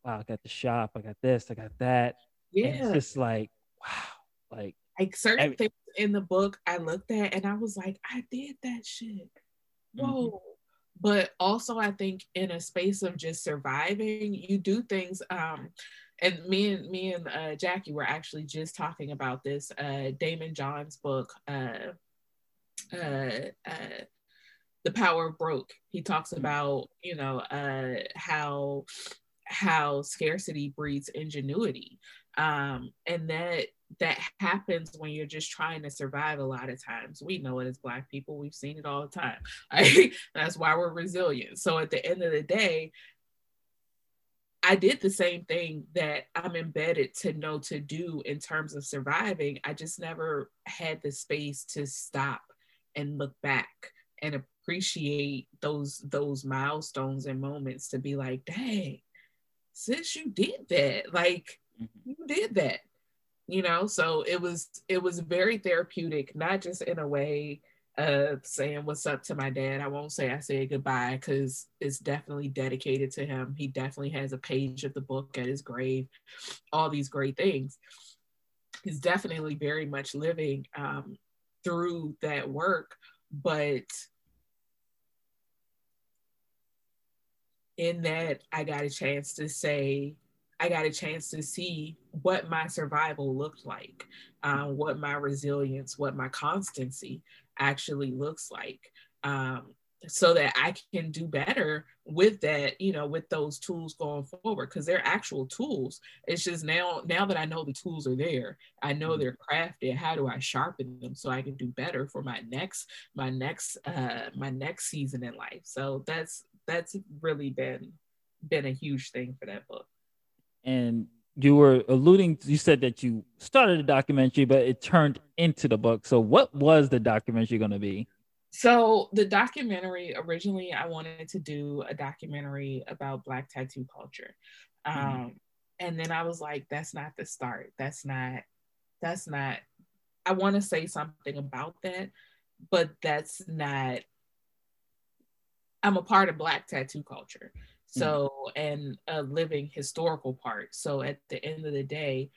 wow, I got the shop, I got this, I got that. Yeah. And it's just like, wow, like like certain every- things in the book I looked at and I was like, I did that shit. Mm-hmm. Whoa. Mm-hmm. But also I think in a space of just surviving, you do things um and me and me and uh, Jackie were actually just talking about this. Uh, Daymond John's book, uh, uh, uh, the power of broke he talks mm-hmm. about you know uh how how scarcity breeds ingenuity um and that that happens when you're just trying to survive a lot of times. We know it as black people we've seen it all the time. That's why we're resilient. So at the end of the day I did the same thing that I'm embedded to know to do in terms of surviving. I just never had the space to stop and look back and appreciate those those milestones and moments to be like, dang, since you did that, like mm-hmm. you did that, you know. So it was it was very therapeutic, not just in a way of saying what's up to my dad. I won't say I said goodbye because it's definitely dedicated to him. He definitely has a page of the book at his grave, all these great things. He's definitely very much living um, through that work, but in that I got a chance to say, I got a chance to see what my survival looked like, um, what my resilience, what my constancy actually looks like. Um, so that I can do better with that, you know, with those tools going forward, because they're actual tools. It's just now, now that I know the tools are there, I know mm-hmm. they're crafted. How do I sharpen them so I can do better for my next, my next, uh, my next season in life? So that's that's really been been a huge thing for that book. And you were alluding you said that you started a documentary but it turned into the book so what was the documentary going to be so the documentary originally i wanted to do a documentary about black tattoo culture mm-hmm. um, and then i was like that's not the start that's not that's not i want to say something about that but that's not I'm a part of Black tattoo culture. So, mm. and a living historical part. So, at the end of the day,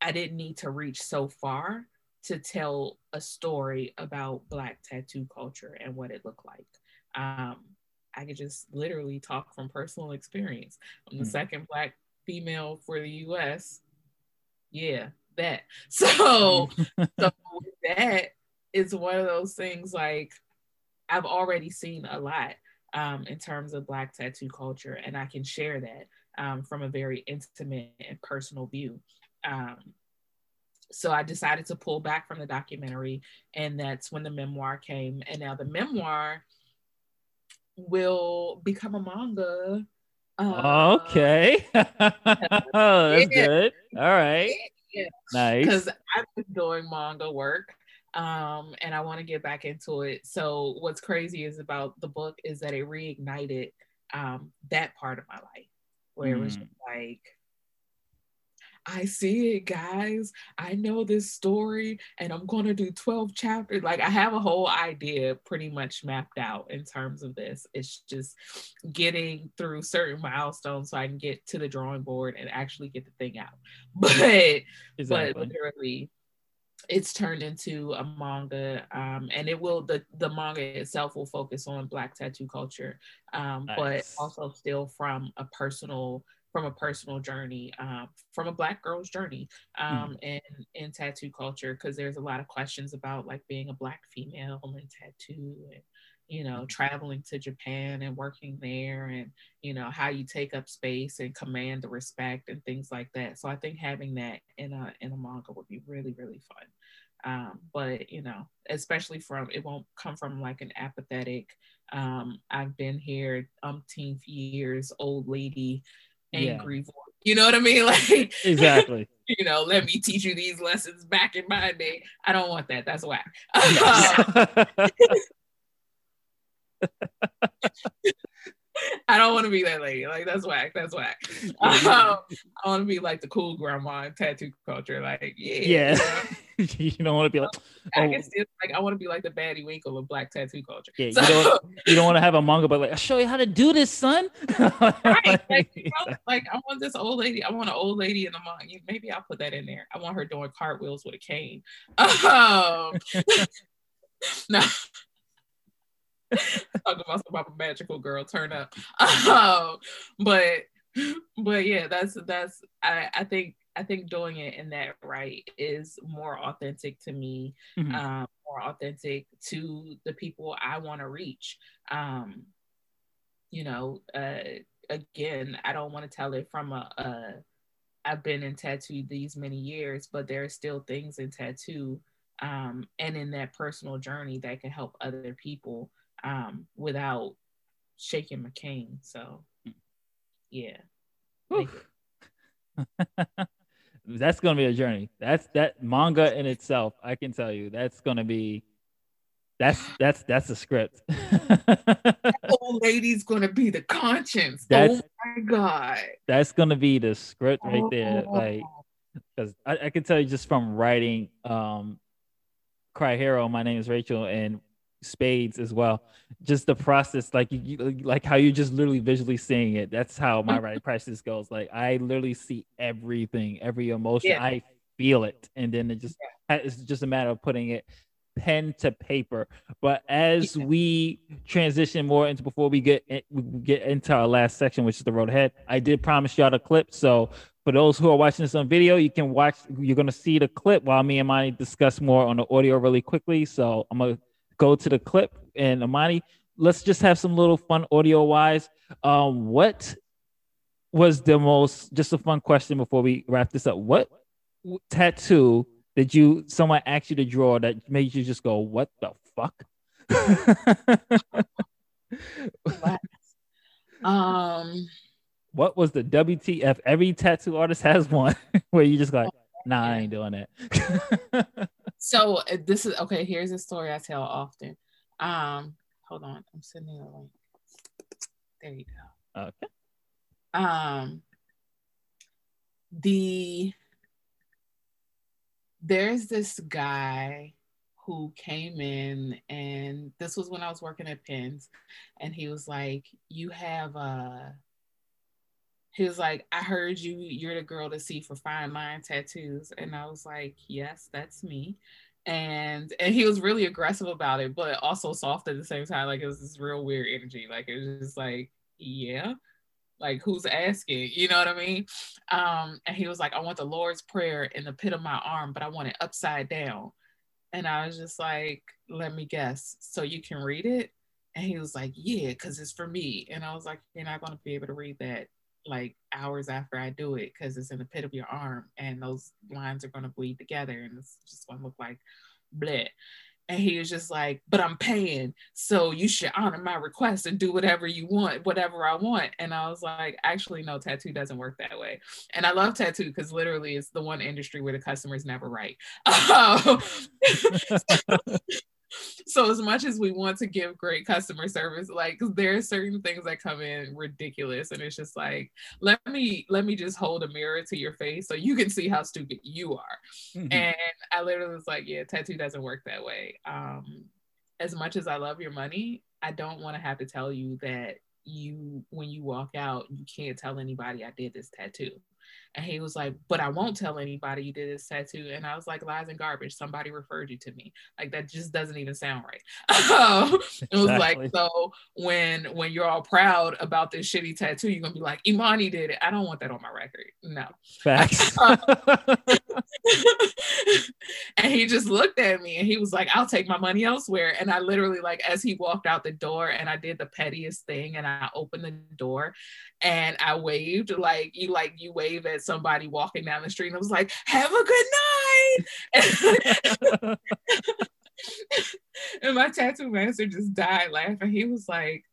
I didn't need to reach so far to tell a story about Black tattoo culture and what it looked like. Um, I could just literally talk from personal experience. I'm the mm. second Black female for the US. Yeah, that. So, so that is one of those things like, I've already seen a lot um, in terms of Black tattoo culture, and I can share that um, from a very intimate and personal view. Um, so I decided to pull back from the documentary, and that's when the memoir came. And now the memoir will become a manga. Uh, okay, that's yeah. good. All right, yeah. nice. Because I've been doing manga work, um, and I want to get back into it. So what's crazy is about the book is that it reignited um, that part of my life, where mm. it was mm. like I see it, guys. I know this story and I'm going to do 12 chapters. Like, I have a whole idea pretty much mapped out in terms of this. It's just getting through certain milestones so I can get to the drawing board and actually get the thing out. But, exactly. but literally, it's turned into a manga um, and it will the the manga itself will focus on black tattoo culture um, nice. but also still from a personal from a personal journey, um, from a black girl's journey um, mm. in, in tattoo culture, because there's a lot of questions about like being a black female and tattoo and, you know, traveling to Japan and working there and, you know, how you take up space and command the respect and things like that. So I think having that in a, in a manga would be really, really fun. Um, but you know, especially from it won't come from like an apathetic. Um, I've been here umpteenth years, old lady angry yeah. voice. You know what I mean? Like exactly. you know, let me teach you these lessons back in my day. I don't want that. That's whack. I don't want to be that lady. Like that's whack. That's whack. Um, I want to be like the cool grandma in tattoo culture. Like yeah. Yeah. you don't want to be like. Oh. I can still like. I want to be like the Baddie Winkle of Black tattoo culture. Yeah. So, you don't. You don't want to have a manga, but like, I'll show you how to do this, son. right. Like, you know, like I want this old lady. I want an old lady in the manga. Maybe I'll put that in there. I want her doing cartwheels with a cane. Um, no. Talk about some magical girl turn up. Um, but but yeah, that's that's I, I think I think doing it in that right is more authentic to me, mm-hmm. um, more authentic to the people I want to reach. Um, you know, uh, again, I don't want to tell it from a, a I've been in tattoo these many years, but there are still things in tattoo um, and in that personal journey that can help other people um, without shaking my cane. So, yeah. that's gonna be a journey. That's that manga in itself. I can tell you that's gonna be. That's that's that's a script. old lady's gonna be the conscience. That's, oh my god. That's gonna be the script right there. Oh. Like, because I, I can tell you just from writing um Cry Hero, my name is Rachel, and spades as well. Just the process like you, like how you just literally visually seeing it. That's how my mm-hmm. writing process goes like i literally see everything every emotion. Yeah. i feel it. And then it just it's just a matter of putting it pen to paper. But as yeah. we transition more into before we get in, we get into our last section which is the road ahead i did promise y'all the clip. So for those who are watching this on video you can watch you're going to see the clip while me and Imani discuss more on the audio really quickly. So i'm going to go to the clip. And Imani, let's just have some little fun audio wise. Um, what was the most, just a fun question before we wrap this up. What tattoo did you, someone asked you to draw that made you just go, what the fuck? um, what was the WTF? Every tattoo artist has one where you just like, nah, I ain't doing that. so uh, this is okay. Here's a story I tell often. Um, hold on, I'm sending a link. There you go. Okay. Um, the there's this guy who came in and this was when I was working at Pins and he was like, You have a he was like, I heard you, you're the girl to see for fine line tattoos. And I was like, Yes, that's me. And and he was really aggressive about it, but also soft at the same time. Like it was this real weird energy. Like it was just like, yeah. Like who's asking? You know what I mean? Um, and he was like, I want the Lord's Prayer in the pit of my arm, but I want it upside down. And I was just like, let me guess. So you can read it? And he was like, yeah, because it's for me. And I was like, you're not going to be able to read that like hours after I do it because it's in the pit of your arm and those lines are gonna bleed together and it's just gonna look like bleh. And he was just like, but I'm paying, so you should honor my request and do whatever you want, whatever I want. And I was like, actually, no, tattoo doesn't work that way. And I love tattoo because literally it's the one industry where the customer's never right. so as much as we want to give great customer service like there are certain things that come in ridiculous and it's just like let me let me just hold a mirror to your face so you can see how stupid you are. Mm-hmm. and i literally was like yeah tattoo doesn't work that way. Um as much as i love your money i don't want to have to tell you that you when you walk out you can't tell anybody i did this tattoo and he was like, but I won't tell anybody you did this tattoo. And I was like, lies and garbage. Somebody referred you to me. Like that just doesn't even sound right. it was like, so when when you're all proud about this shitty tattoo, you're gonna be like, Imani did it. I don't want that on my record. No. Facts. Um, and he just looked at me and he was like, I'll take my money elsewhere. And I literally like as he walked out the door and I did the pettiest thing and I opened the door and I waved like you like you wave at somebody walking down the street and I was like, have a good night. and my tattoo master just died laughing. He was like,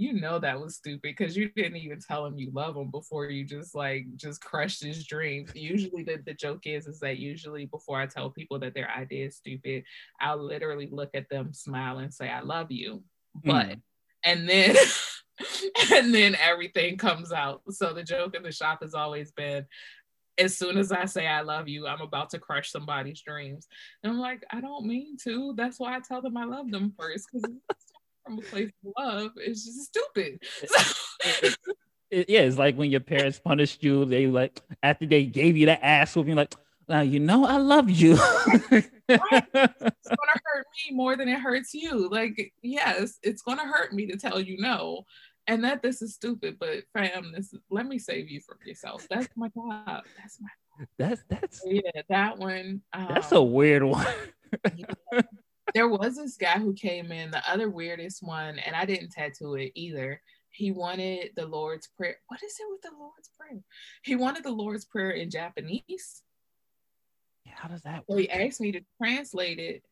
you know that was stupid because you didn't even tell him you love him before you just like just crushed his dreams. Usually the, the joke is is that usually before I tell people that their idea is stupid, I'll literally look at them, smile, and say, I love you. But mm. and then and then everything comes out. So the joke in the shop has always been as soon as I say I love you, I'm about to crush somebody's dreams. And I'm like, I don't mean to. That's why I tell them I love them first because from a place of love. It's just stupid. it, yeah, it's like when your parents punished you. They like after they gave you the ass whooping, like, now you know I love you. right. It's gonna hurt me more than it hurts you. Like, yes, it's gonna hurt me to tell you no and that this is stupid, but fam, this is, let me save you from yourself. That's my job. That's my that's that's yeah, that one. Um, that's a weird one. yeah. There was this guy who came in, the other weirdest one, and I didn't tattoo it either. He wanted the Lord's Prayer. What is it with the Lord's Prayer? He wanted the Lord's Prayer in Japanese. How does that work? So he asked me to translate it.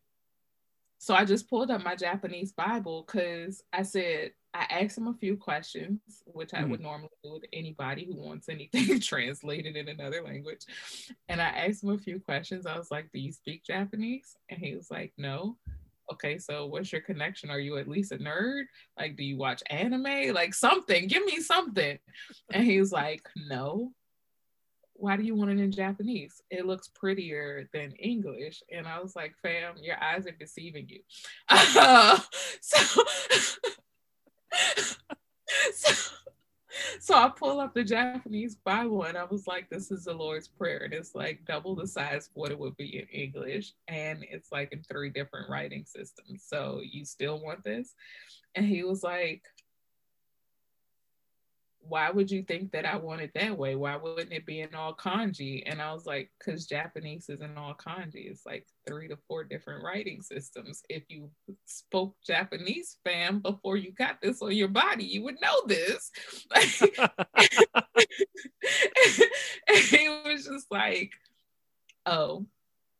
So I just pulled up my Japanese Bible because I said, I asked him a few questions, which I mm would normally do with anybody who wants anything translated in another language. And I asked him a few questions. I was like, Do you speak Japanese? And he was like, No. Okay, so what's your connection? Are you at least a nerd? Like, do you watch anime? Like, something, give me something. And he was like, No. Why do you want it in Japanese? It looks prettier than English. And I was like, Fam, your eyes are deceiving you. Uh, so so, so I pull up the Japanese Bible and I was like, this is the Lord's Prayer. And it's like double the size of what it would be in English. And it's like in three different writing systems. So you still want this? And he was like, why would you think that I want it that way? Why wouldn't it be in all kanji? And I was like, because Japanese is in all kanji. It's like three to four different writing systems. If you spoke Japanese, fam, before you got this on your body, you would know this. he was just like, oh,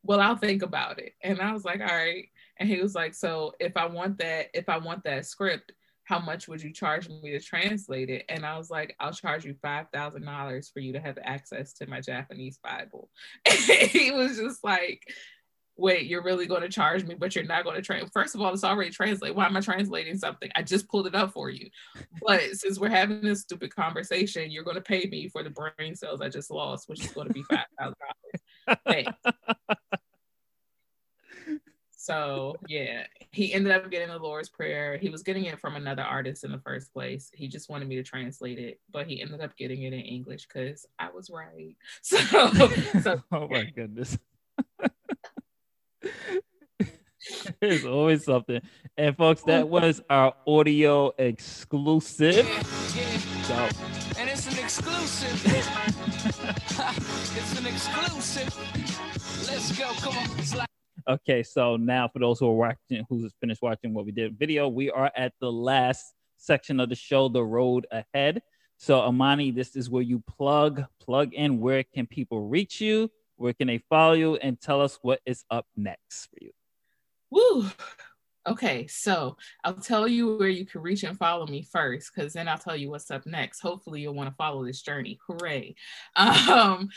well, I'll think about it. And I was like, all right. And he was like, so if I want that, if I want that script, how much would you charge me to translate it? And I was like, I'll charge you $5,000 for you to have access to my Japanese Bible. He was just like, wait, you're really going to charge me, but you're not going to translate. First of all, it's already translated. Why am I translating something? I just pulled it up for you. But since we're having this stupid conversation, you're going to pay me for the brain cells I just lost, which is going to be $5,000. So yeah, he ended up getting the Lord's Prayer. He was getting it from another artist in the first place. He just wanted me to translate it, but he ended up getting it in English because I was right. So, so oh my goodness. There's always something. And folks, that was our audio exclusive. Yeah, yeah. So. And it's an exclusive. it's an exclusive. Let's go. Come on. Okay, so now for those who are watching, who's finished watching what we did video, we are at the last section of the show, the road ahead. So Imani, this is where you plug plug in. Where can people reach you? Where can they follow you? And tell us what is up next for you. Woo! Okay, so I'll tell you where you can reach and follow me first, because then I'll tell you what's up next. Hopefully, you'll want to follow this journey. Hooray! Um,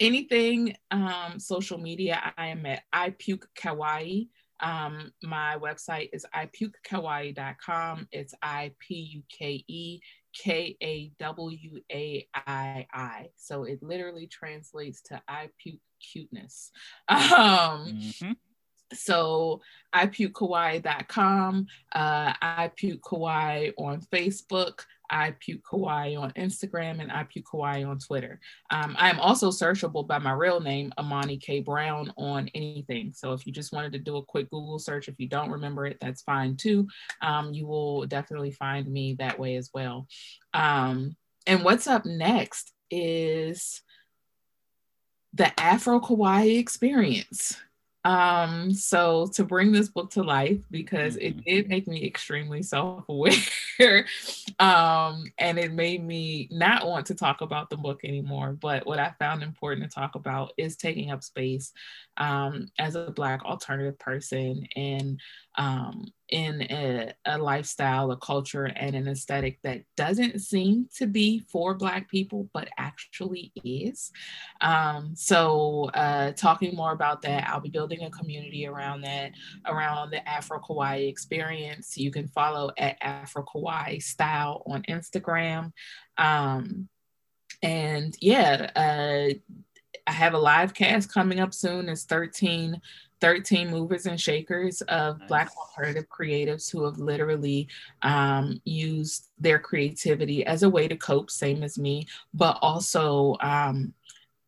anything um, social media, I am at ipuke kawaii. Um, my website is ipukekawaii.com. It's I P U K E K A W A I I. So it literally translates to I puke cuteness. Um, mm-hmm. So ipukekawaii.com, uh, ipuke on Facebook, ipuke Kawaii on Instagram, and ipuke Kawaii on Twitter. Um, I am also searchable by my real name, Imani K. Brown, on anything. So if you just wanted to do a quick Google search, if you don't remember it, that's fine too. Um, you will definitely find me that way as well. Um, and what's up next is the Afro Kawaii experience. Um, so to bring this book to life, because it mm-hmm. did make me extremely self-aware, um, and it made me not want to talk about the book anymore. But what I found important to talk about is taking up space um, as a Black alternative person and um, in a, a, lifestyle, a culture, and an aesthetic that doesn't seem to be for Black people, but actually is. Um, so, uh, talking more about that, I'll be building a community around that, around the Afro Kawaii experience. You can follow at Afro Kawaii Style on Instagram. Um, and yeah, uh, I have a live cast coming up soon. It's 13 13 movers and shakers of nice. Black alternative creatives who have literally um, used their creativity as a way to cope, same as me, but also um,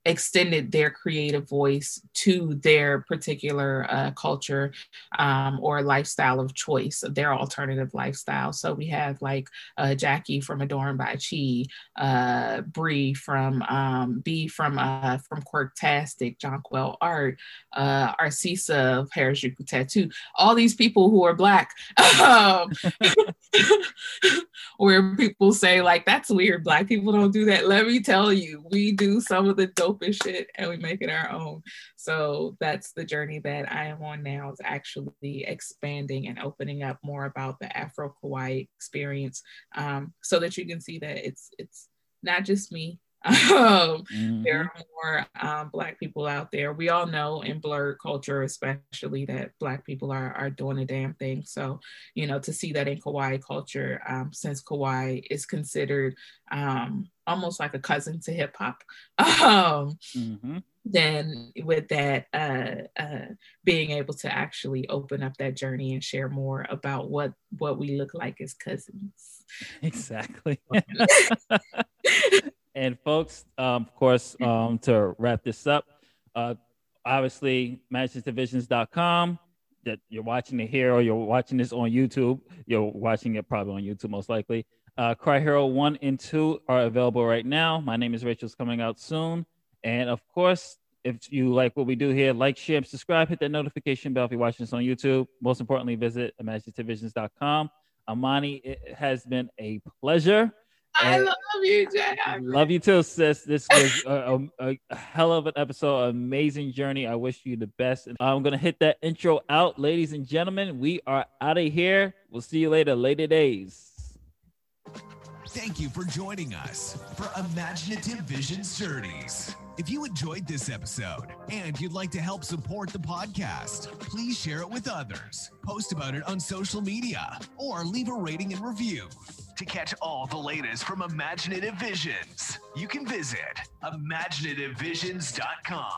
extended their creative voice to their particular uh, culture um, or lifestyle of choice, their alternative lifestyle. So we have like uh, Jackie from Adorned by Chi, uh, Bree from um, B from uh, from Quirktastic, Jonquil Art, uh, Arcisa of Harajuku Tattoo. All these people who are black, um, where people say like that's weird, black people don't do that. Let me tell you, we do some of the dope shit and we make it our own. So that's the journey that I am on now is actually expanding and opening up more about the Afro Kawaii experience um, so that you can see that it's it's not just me. Um, mm-hmm. There are more um, Black people out there. We all know in blurred culture, especially, that Black people are, are doing a damn thing. So, you know, to see that in Kawaii culture, um, since Kawaii is considered um, almost like a cousin to hip hop. Um, mm-hmm. Then with that, uh, uh, being able to actually open up that journey and share more about what what we look like as cousins. Exactly. and folks, um, of course, um, to wrap this up, uh, obviously, ImaginativeVisions.com that you're watching it here or you're watching this on YouTube. You're watching it probably on YouTube most likely. Uh, Cry Hero 1 and 2 are available right now. My name is Rachel's coming out soon. And of course, if you like what we do here, like, share, and subscribe, hit that notification bell if you're watching this on YouTube. Most importantly, visit imaginativevisions.com. Imani, it has been a pleasure. I love you, Jay. Love you too, sis. This was a, a, a, hell of an episode, amazing journey. I wish you the best. And I'm gonna hit that intro out, ladies and gentlemen. We are out of here. We'll see you later, later days. Thank you for joining us for Imaginative Visions Journeys. If you enjoyed this episode and you'd like to help support the podcast, please share it with others, post about it on social media, or leave a rating and review. To catch all the latest from Imaginative Visions, you can visit imaginativevisions.com.